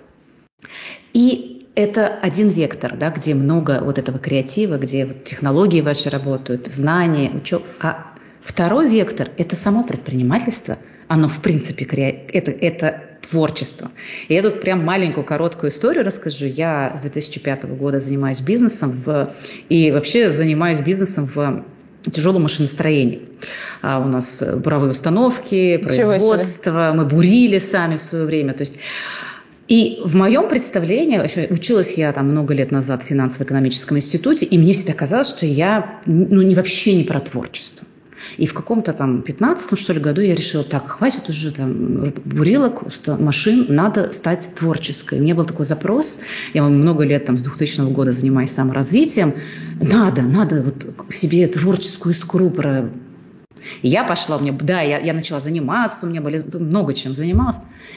И это один вектор, да, где много вот этого креатива, где вот технологии ваши работают, знания, учеб. А второй вектор – это само предпринимательство. Оно, в принципе, кре... это, это творчество. И я тут прям маленькую короткую историю расскажу. Я с 2005 года занимаюсь бизнесом в... и вообще занимаюсь бизнесом в тяжелом машиностроении. А у нас буровые установки, производство, мы бурили сами в свое время. То есть и в моем представлении, еще училась я там много лет назад в финансово-экономическом институте, и мне всегда казалось, что я ну, не, вообще не про творчество. И в каком-то там 15 что ли, году я решила, так, хватит уже там бурилок, машин, надо стать творческой. У меня был такой запрос, я много лет там с 2000 года занимаюсь саморазвитием, надо, надо вот себе творческую искру про я пошла, у меня, да, я, я начала заниматься, у меня были много чем занималась.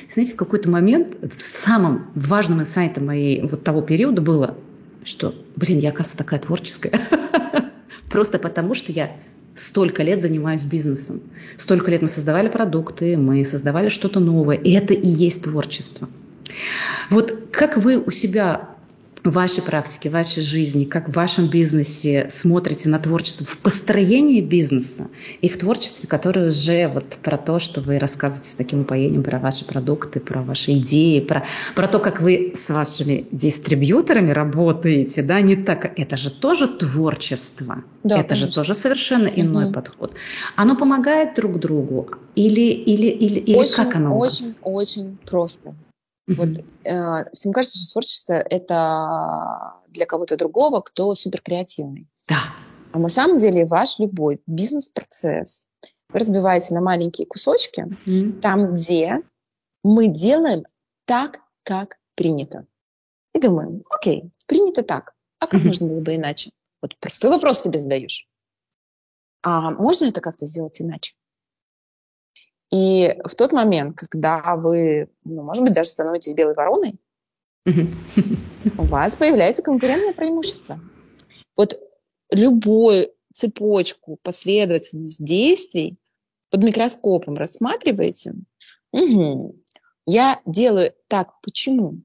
Знаете, в какой-то момент самым важным инсайтом моей вот того периода было, что, блин, я, оказывается, такая творческая. Просто потому, что я столько лет занимаюсь бизнесом. Столько лет мы создавали продукты, мы создавали что-то новое. И это и есть творчество. Вот как вы у себя в вашей практике, в вашей жизни, как в вашем бизнесе смотрите на творчество в построении бизнеса и в творчестве, которое уже вот про то, что вы рассказываете с таким упоением про ваши продукты, про ваши идеи, про, про то, как вы с вашими дистрибьюторами работаете, да, не так, это же тоже творчество, да, это конечно. же тоже совершенно иной угу. подход. Оно помогает друг другу или, или, или, или очень, как оно у вас? Очень, очень просто. Mm-hmm. Вот э, всем кажется, что творчество это для кого-то другого, кто супер креативный. Да. А на самом деле ваш любой бизнес-процесс вы разбиваете на маленькие кусочки, mm-hmm. там, где мы делаем так, как принято. И думаем, окей, принято так, а как mm-hmm. можно было бы иначе? Вот простой вопрос себе задаешь. А можно это как-то сделать иначе? И в тот момент, когда вы, ну, может быть, даже становитесь белой вороной, у вас появляется конкурентное преимущество. Вот любую цепочку, последовательность действий под микроскопом рассматриваете. Угу. Я делаю так, почему?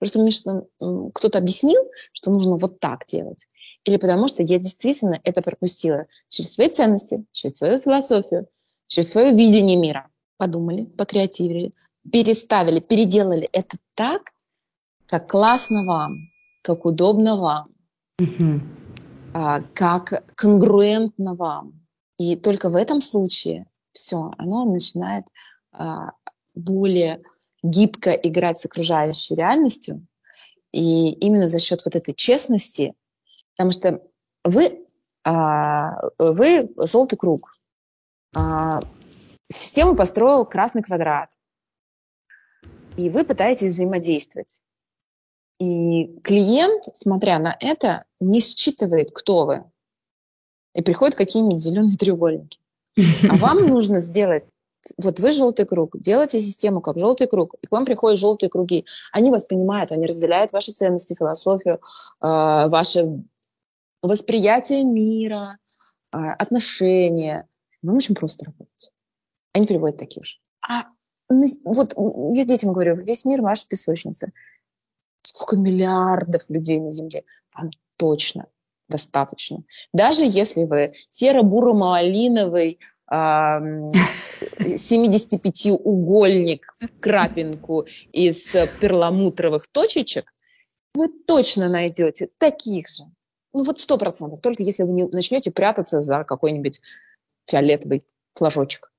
Просто мне что кто-то объяснил, что нужно вот так делать. Или потому что я действительно это пропустила через свои ценности, через свою философию, через свое видение мира. Подумали, покреативили, переставили, переделали это так, как классно вам, как удобно вам, угу. как конгруентно вам. И только в этом случае все, оно начинает а, более гибко играть с окружающей реальностью. И именно за счет вот этой честности, потому что вы, а, вы желтый круг, а, систему построил красный квадрат, и вы пытаетесь взаимодействовать. И клиент, смотря на это, не считывает, кто вы. И приходят какие-нибудь зеленые треугольники. А вам нужно сделать вот вы желтый круг, делайте систему как желтый круг, и к вам приходят желтые круги. Они вас понимают, они разделяют ваши ценности, философию, э, ваше восприятие мира, э, отношения. Вам очень просто работать. Они переводят такие же. А вот я детям говорю, весь мир ваша песочница. Сколько миллиардов людей на Земле? Вам точно достаточно. Даже если вы серо-буро-малиновый 75-угольник в крапинку из перламутровых точечек, вы точно найдете таких же. Ну вот сто процентов. Только если вы не начнете прятаться за какой-нибудь фиолетовый флажочек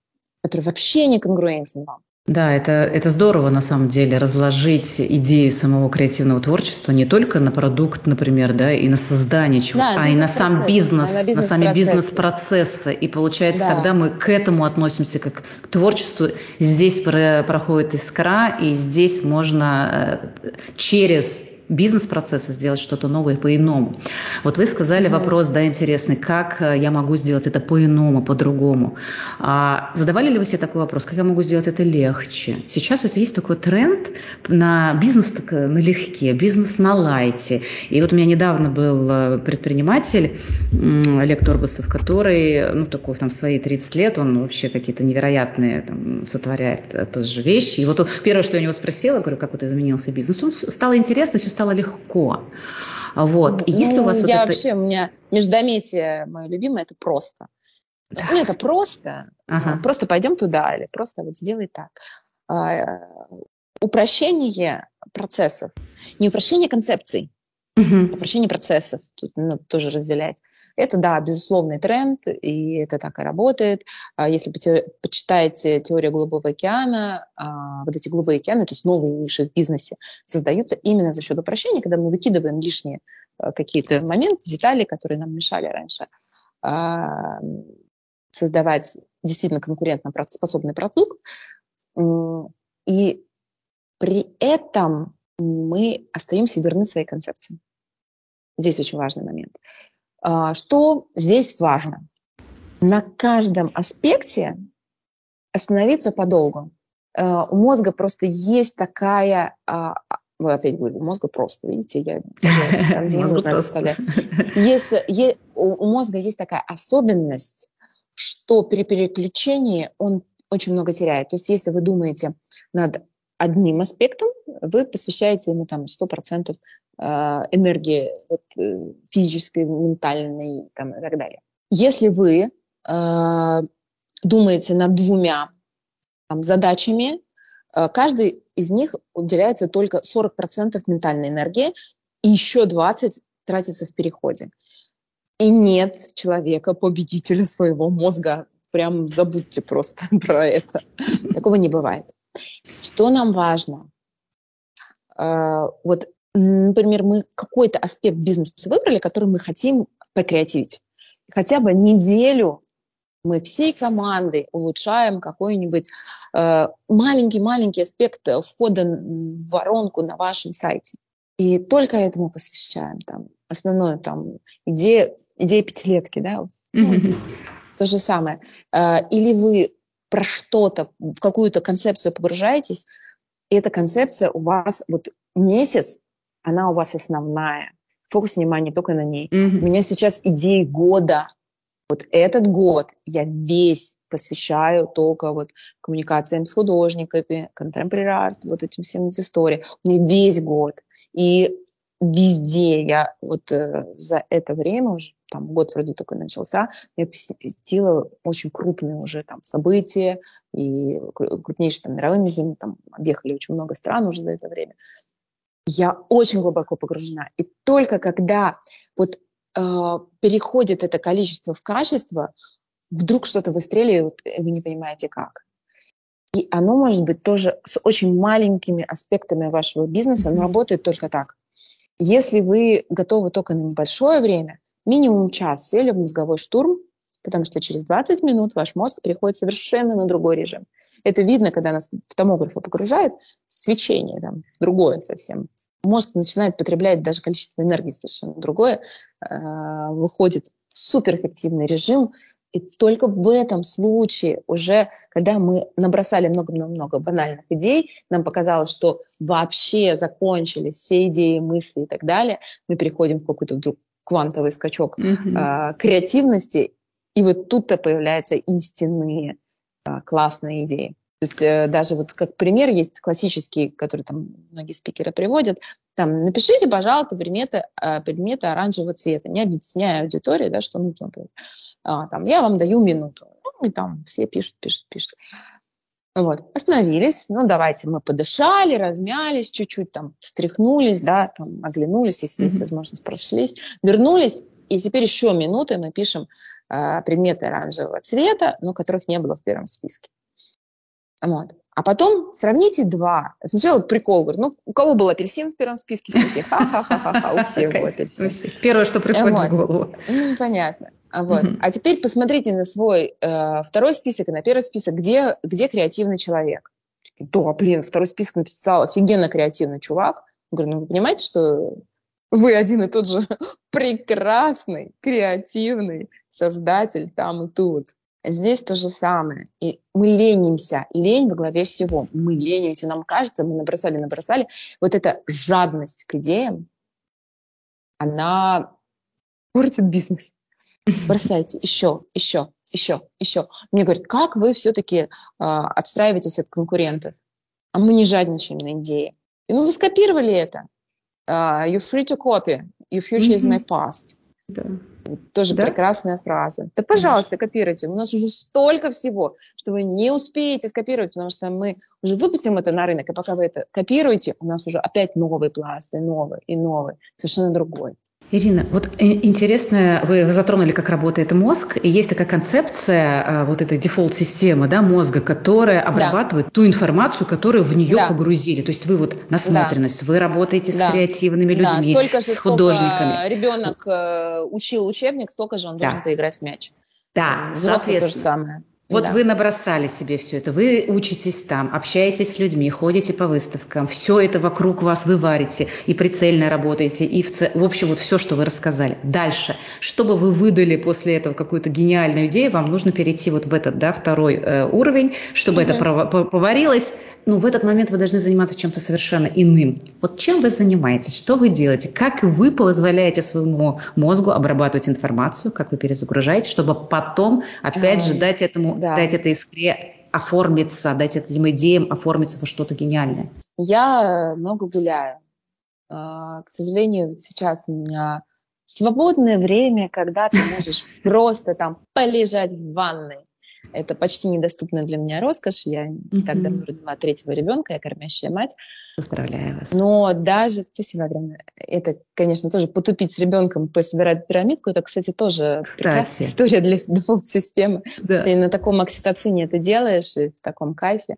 который вообще не конгруентен вам. Да, это, это здорово на самом деле разложить идею самого креативного творчества не только на продукт, например, да, и на создание чего, да, а и на сам бизнес, на, на сами бизнес-процессы. И получается, да. тогда мы к этому относимся как к творчеству. Здесь про, проходит искра, и здесь можно э, через бизнес-процесса сделать что-то новое по-иному. Вот вы сказали mm-hmm. вопрос, да, интересный, как э, я могу сделать это по-иному, по-другому. А, задавали ли вы себе такой вопрос, как я могу сделать это легче? Сейчас вот есть такой тренд на бизнес так, э, налегке, бизнес на лайте. И вот у меня недавно был э, предприниматель Олег Торбусов, который, ну, такой там в свои 30 лет, он вообще какие-то невероятные там, сотворяет тоже вещи. И вот первое, что я у него спросила, говорю, как вот изменился бизнес, он стало интересно, все стало легко. Вот. И если ну, у вас я вот вообще, это... у меня междометие мое любимое, это просто. Да. Ну, это просто. Ага. Просто пойдем туда или просто вот сделай так. А, упрощение процессов. Не упрощение концепций, угу. упрощение процессов. Тут надо тоже разделять. Это, да, безусловный тренд, и это так и работает. А если почитаете теорию Голубого океана, а, вот эти голубые океаны, то есть новые ниши в бизнесе, создаются именно за счет упрощения, когда мы выкидываем лишние а, какие-то моменты, детали, которые нам мешали раньше создавать действительно конкурентно способный продукт. И при этом мы остаемся верны своей концепции. Здесь очень важный момент. А, что здесь важно? На каждом аспекте остановиться подолгу. А, у мозга просто есть такая а, вы опять говорю, у мозга просто, видите, я там, где не нужно это Есть, у мозга есть такая особенность, что при переключении он очень много теряет. То есть если вы думаете над одним аспектом, вы посвящаете ему там 100% э, энергии вот, э, физической, ментальной там, и так далее. Если вы э, думаете над двумя там, задачами, э, каждый из них уделяется только 40% ментальной энергии, и еще 20% тратится в переходе. И нет человека, победителя своего мозга. Прям забудьте просто про это. Такого не бывает. Что нам важно? Э, вот, например, мы какой-то аспект бизнеса выбрали, который мы хотим покреативить. Хотя бы неделю мы всей командой улучшаем какой-нибудь э, маленький-маленький аспект входа в воронку на вашем сайте. И только этому посвящаем. Там, основное там идея, идея пятилетки, да, mm-hmm. то же самое. Э, или вы про что-то, в какую-то концепцию погружаетесь, и эта концепция у вас вот месяц, она у вас основная. Фокус внимания только на ней. Mm-hmm. У меня сейчас идеи года. Вот этот год я весь посвящаю только вот коммуникациям с художниками, art, вот этим всем истории. У меня весь год. И везде я вот э, за это время уже там год вроде только начался, я посетила очень крупные уже там события и крупнейшие там мировые музеи, там объехали очень много стран уже за это время. Я очень глубоко погружена. И только когда вот э, переходит это количество в качество, вдруг что-то выстреливает, и вы не понимаете как. И оно может быть тоже с очень маленькими аспектами вашего бизнеса, но работает только так. Если вы готовы только на небольшое время, минимум час сели в мозговой штурм, потому что через 20 минут ваш мозг переходит совершенно на другой режим. Это видно, когда нас в томографы погружает, свечение там, другое совсем. Мозг начинает потреблять даже количество энергии совершенно другое, э, выходит в суперэффективный режим, и только в этом случае уже, когда мы набросали много-много-много банальных идей, нам показалось, что вообще закончились все идеи, мысли и так далее, мы переходим в какой-то вдруг квантовый скачок mm-hmm. э, креативности, и вот тут-то появляются истинные классные идеи. То есть э, даже вот как пример есть классический, который там многие спикеры приводят, там напишите, пожалуйста, предметы, э, предметы оранжевого цвета, не объясняя аудитории, да, что нужно. А, там, я вам даю минуту. Ну, и там все пишут, пишут, пишут. Вот, остановились, ну, давайте мы подышали, размялись чуть-чуть, там, встряхнулись, да, там, оглянулись, если mm-hmm. есть возможность, прошлись, вернулись, и теперь еще минуты мы пишем предметы оранжевого цвета, но которых не было в первом списке. Вот. А потом сравните два. Сначала прикол, говорю, ну, у кого был апельсин в первом списке? Все такие, ха-ха-ха-ха, у всех был апельсин. Первое, что приходит в голову. Ну, понятно. А вот. Uh-huh. А теперь посмотрите на свой э, второй список и на первый список, где, где креативный человек. Да, блин, второй список написал офигенно креативный чувак. Я говорю, ну вы понимаете, что вы один и тот же прекрасный, креативный создатель там и тут. Здесь то же самое. И мы ленимся. Лень во главе всего. Мы ленимся. Нам кажется, мы набросали, набросали. Вот эта жадность к идеям, она портит бизнес бросайте еще, еще, еще, еще. Мне говорят, как вы все-таки э, отстраиваетесь от конкурентов? А мы не жадничаем на идеи. И, ну, вы скопировали это. Uh, you're free to copy. Your future mm-hmm. is my past. Да. Тоже да? прекрасная фраза. Да, пожалуйста, Конечно. копируйте. У нас уже столько всего, что вы не успеете скопировать, потому что мы уже выпустим это на рынок, и пока вы это копируете, у нас уже опять новый пласт, и новый, и новый, совершенно другой. Ирина, вот э, интересно, вы затронули, как работает мозг, и есть такая концепция а, вот этой дефолт-системы да, мозга, которая обрабатывает да. ту информацию, которую в нее да. погрузили. То есть вы вот насмотренность, да. вы работаете да. с креативными людьми, да. столько же, с художниками. Сколько ребенок э, учил учебник, столько же он да. должен играть в мяч. Да, Взрослый то же самое. Вот да. вы набросали себе все это, вы учитесь там, общаетесь с людьми, ходите по выставкам, все это вокруг вас вы варите, и прицельно работаете, и в, ц... в общем вот все, что вы рассказали. Дальше, чтобы вы выдали после этого какую-то гениальную идею, вам нужно перейти вот в этот, да, второй э, уровень, чтобы mm-hmm. это поварилось, ну, в этот момент вы должны заниматься чем-то совершенно иным. Вот чем вы занимаетесь, что вы делаете, как вы позволяете своему мозгу обрабатывать информацию, как вы перезагружаете, чтобы потом, опять же, дать этому, да. дать этой искре оформиться, дать этим идеям оформиться во что-то гениальное? Я много гуляю. А, к сожалению, сейчас у меня свободное время, когда ты можешь просто там полежать в ванной. Это почти недоступная для меня роскошь. Я не так давно родила третьего ребенка, я кормящая мать. Поздравляю вас. Но даже, спасибо огромное, это, конечно, тоже потупить с ребенком, пособирать пирамидку, это, кстати, тоже прекрасная история для дефолт-системы. Да. Ты на таком окситоцине это делаешь, и в таком кайфе,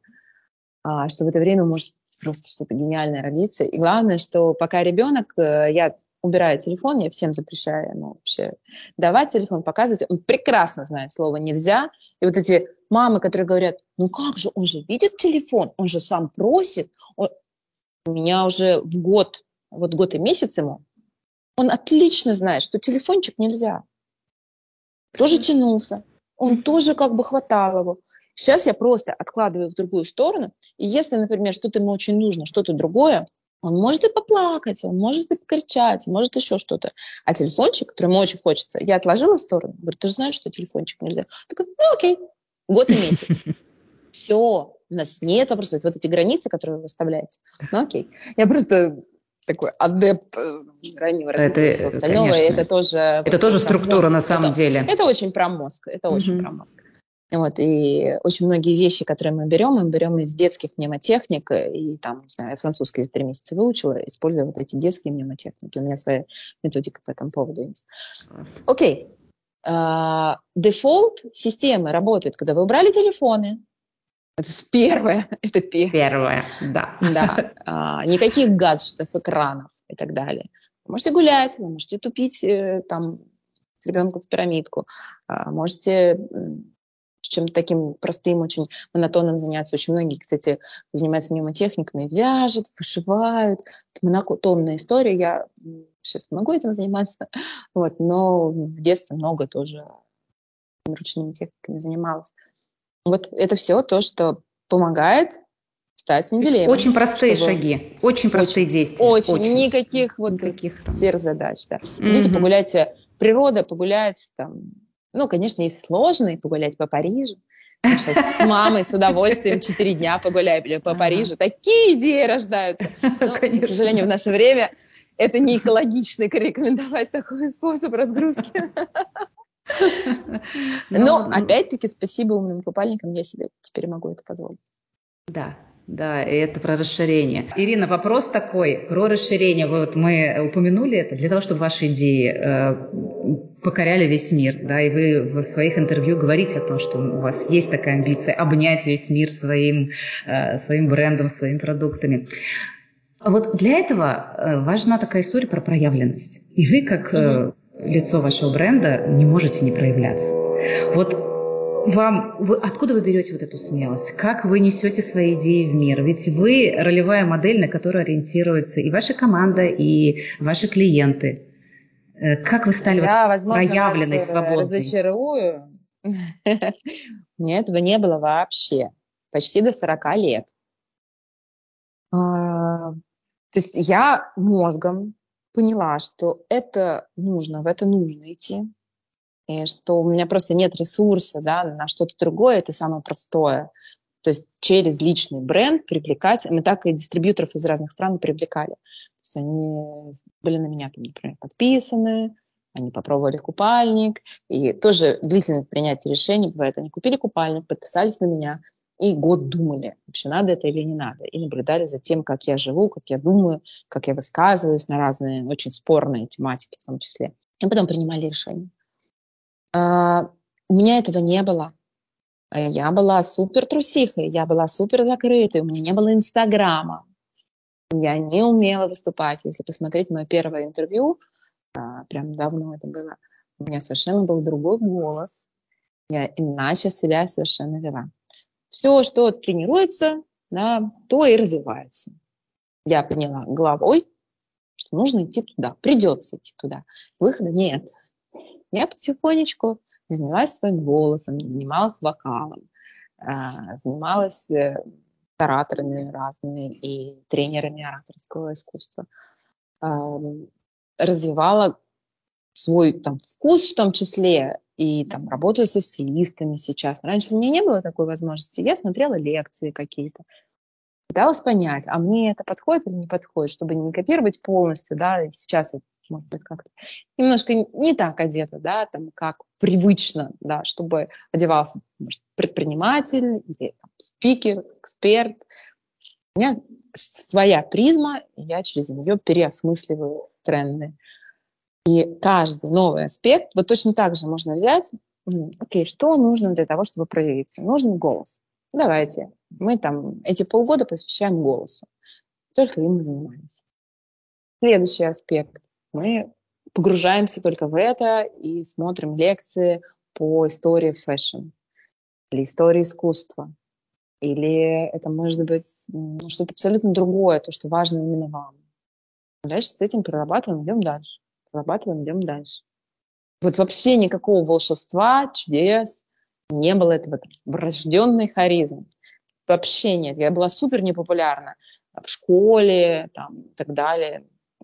а, что в это время может просто что-то гениальное родиться. И главное, что пока ребенок, э, я убираю телефон, я всем запрещаю ему вообще давать телефон, показывать. Он прекрасно знает слово «нельзя». И вот эти мамы, которые говорят, ну как же, он же видит телефон, он же сам просит. Он... У меня уже в год, вот год и месяц ему, он отлично знает, что телефончик нельзя. Тоже тянулся. Он тоже как бы хватал его. Сейчас я просто откладываю в другую сторону, и если, например, что-то ему очень нужно, что-то другое, он может и поплакать, он может и покричать, может еще что-то. А телефончик, который ему очень хочется, я отложила в сторону. Говорю, ты же знаешь, что телефончик нельзя. Такой, ну окей, год и месяц. Все, у нас нет вопросов. Вот эти границы, которые вы выставляете. Ну окей. Я просто такой адепт э, раннего развития это, всего остального. Конечно. Это тоже... Это тоже структура мозг. на самом это, деле. Это очень про мозг. Это угу. очень про мозг. Вот, и очень многие вещи, которые мы берем, мы берем из детских мнемотехник, и там, не знаю, я французский за три месяца выучила, используя вот эти детские мнемотехники. У меня своя методика по этому поводу есть. Окей. А, дефолт системы работает, когда вы убрали телефоны. Это первое. Это первое. Первое, да. Да. А, никаких гаджетов, экранов и так далее. Вы можете гулять, вы можете тупить э, там с ребенком в пирамидку, а, можете чем-то таким простым, очень монотонным заняться. Очень многие, кстати, занимаются мнемотехниками, вяжут, вышивают. Это монотонная история. Я сейчас могу этим заниматься, вот, но в детстве много тоже ручными техниками занималась. Вот это все то, что помогает стать Менделеевым. Очень простые чтобы... шаги, очень простые очень, действия. Очень, очень. никаких вот никаких задач. Да. Идите mm-hmm. погуляйте, природа, погуляйте там, ну, конечно, есть сложно погулять по Парижу. Сейчас с мамой с удовольствием четыре дня погуляли по Парижу. Такие идеи рождаются. Но, к сожалению, в наше время это не экологично рекомендовать такой способ разгрузки. Но, опять-таки, спасибо умным купальникам, я себе теперь могу это позволить. Да, да, и это про расширение. Ирина, вопрос такой про расширение. Вот мы упомянули это для того, чтобы ваши идеи э, покоряли весь мир, да, и вы в своих интервью говорите о том, что у вас есть такая амбиция обнять весь мир своим, э, своим брендом, своими продуктами. Вот для этого э, важна такая история про проявленность. И вы, как mm лицо вашего бренда, не можете не проявляться. Вот вам, вы, откуда вы берете вот эту смелость? Как вы несете свои идеи в мир? Ведь вы ролевая модель, на которую ориентируется и ваша команда, и ваши клиенты. Э, как вы стали Я, вот возможно, проявленной, вас свободной? разочарую. Мне этого не было вообще. Почти до 40 лет. А, то есть я мозгом поняла, что это нужно, в это нужно идти и что у меня просто нет ресурса да, на что-то другое, это самое простое. То есть через личный бренд привлекать, мы так и дистрибьюторов из разных стран привлекали. То есть они были на меня, там, например, подписаны, они попробовали купальник, и тоже длительное принятие решений бывает. Они купили купальник, подписались на меня, и год думали, вообще надо это или не надо, и наблюдали за тем, как я живу, как я думаю, как я высказываюсь на разные очень спорные тематики в том числе. И потом принимали решение. А, у меня этого не было. Я была супер трусихой, я была супер закрытой, у меня не было Инстаграма. Я не умела выступать. Если посмотреть мое первое интервью, а, прям давно это было, у меня совершенно был другой голос. Я иначе себя совершенно вела. Все, что тренируется, да, то и развивается. Я поняла головой, что нужно идти туда, придется идти туда. Выхода нет. Я потихонечку занялась своим голосом, занималась вокалом, а, занималась э, ораторами разными и тренерами ораторского искусства. Развивала свой там вкус в том числе, и там работаю со стилистами сейчас. Раньше у меня не было такой возможности. Я смотрела лекции какие-то, пыталась понять, а мне это подходит или не подходит, чтобы не копировать полностью, да, сейчас может быть, как-то немножко не так одета, да, там, как привычно, да, чтобы одевался может, предприниматель или там, спикер, эксперт. У меня своя призма, и я через нее переосмысливаю тренды. И каждый новый аспект, вот точно так же можно взять, окей, что нужно для того, чтобы проявиться? Нужен голос. Давайте, мы там эти полгода посвящаем голосу. Только им и занимаемся. Следующий аспект. Мы погружаемся только в это и смотрим лекции по истории fashion или истории искусства. Или это может быть ну, что-то абсолютно другое, то, что важно именно вам. Дальше с этим прорабатываем, идем дальше. Прорабатываем, идем дальше. Вот вообще никакого волшебства, чудес не было этого врожденной харизмы. Вообще нет. Я была супер непопулярна в школе там, и так далее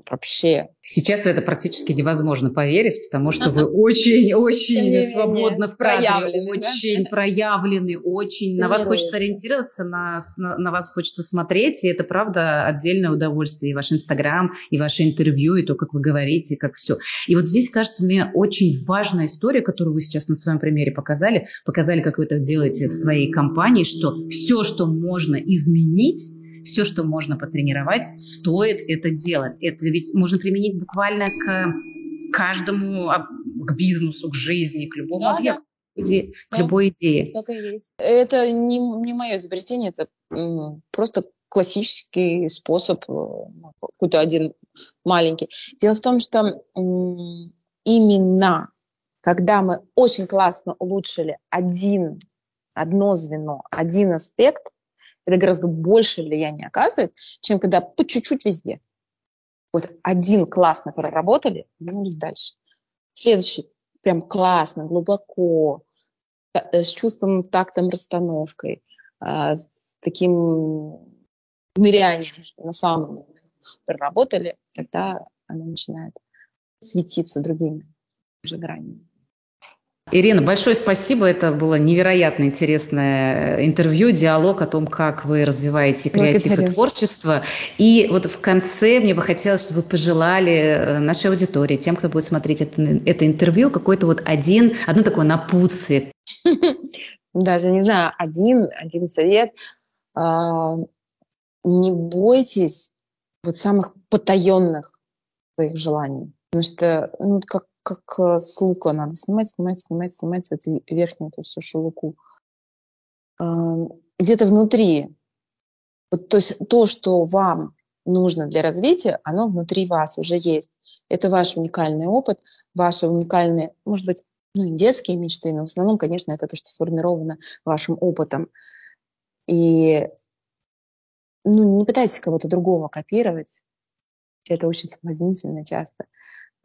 вообще. Сейчас в это практически невозможно поверить, потому что вы очень-очень свободно в кадре, очень проявлены, очень. На вас хочется ориентироваться, на, на, вас хочется смотреть, и это правда отдельное удовольствие, и ваш Инстаграм, и ваше интервью, и то, как вы говорите, как все. И вот здесь, кажется, мне очень важная история, которую вы сейчас на своем примере показали, показали, как вы это делаете в своей компании, что все, что можно изменить, все, что можно потренировать, стоит это делать. Это ведь можно применить буквально к каждому, к бизнесу, к жизни, к любому да, объекту. Да. Иде, да. к любой идее. Так и есть. Это не, не мое изобретение, это просто классический способ, э, какой-то один маленький. Дело в том, что именно когда мы очень классно улучшили один, одно звено, один аспект, это гораздо больше влияние оказывает, чем когда по чуть-чуть везде. Вот один классно проработали, двинулись дальше. Следующий прям классно, глубоко, э, с чувством, тактом, расстановкой, а, с таким нырянием на самом деле проработали, тогда она начинает светиться другими уже гранями. Ирина, большое спасибо. Это было невероятно интересное э, интервью, диалог о том, как вы развиваете креатив Благодарю. и творчество. И вот в конце мне бы хотелось, чтобы вы пожелали э, нашей аудитории, тем, кто будет смотреть это, это интервью, какой-то вот один, одно такое напутствие. Даже не знаю, один, один совет. А, не бойтесь вот самых потаенных своих желаний. Потому что, ну, как как э, с лука надо снимать, снимать, снимать, снимать эту верхнюю эту всю шелуку. Где-то внутри. Вот, то есть то, что вам нужно для развития, оно внутри вас уже есть. Это ваш уникальный опыт, ваши уникальные, может быть, ну, детские мечты, но в основном, конечно, это то, что сформировано вашим опытом. И ну, не пытайтесь кого-то другого копировать. Это очень соблазнительно часто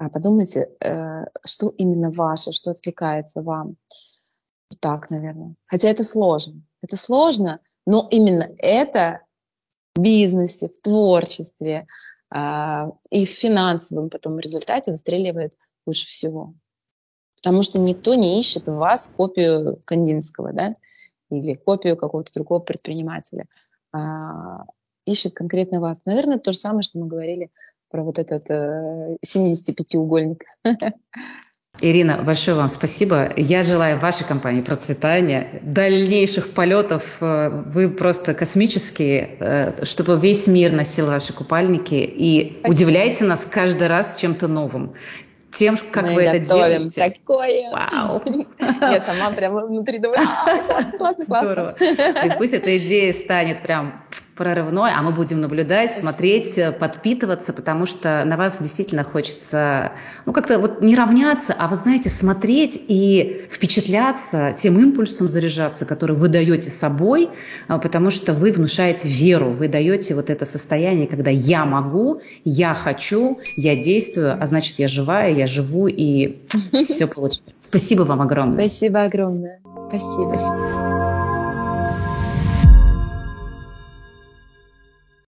подумайте, э, что именно ваше, что откликается вам. Так, наверное. Хотя это сложно. Это сложно, но именно это в бизнесе, в творчестве э, и в финансовом потом результате выстреливает лучше всего. Потому что никто не ищет в вас копию Кандинского, да, или копию какого-то другого предпринимателя. А, ищет конкретно вас. Наверное, то же самое, что мы говорили про вот этот э, 75-угольник. Ирина, большое вам спасибо. Я желаю вашей компании процветания, дальнейших полетов. Э, вы просто космические, э, чтобы весь мир носил ваши купальники и спасибо. удивляйте нас каждый раз чем-то новым тем, как Мы вы это делаете. такое. Вау. Я сама прямо внутри думаю, классно, классно, классно. Здорово. И пусть эта идея станет прям прорывной, а мы будем наблюдать, смотреть, э, подпитываться, потому что на вас действительно хочется, ну, как-то вот не равняться, а, вы знаете, смотреть и впечатляться тем импульсом заряжаться, который вы даете собой, а, потому что вы внушаете веру, вы даете вот это состояние, когда я могу, я хочу, я действую, а значит, я живая, я живу, и все получится. Спасибо вам огромное. Спасибо огромное. Спасибо. Спасибо.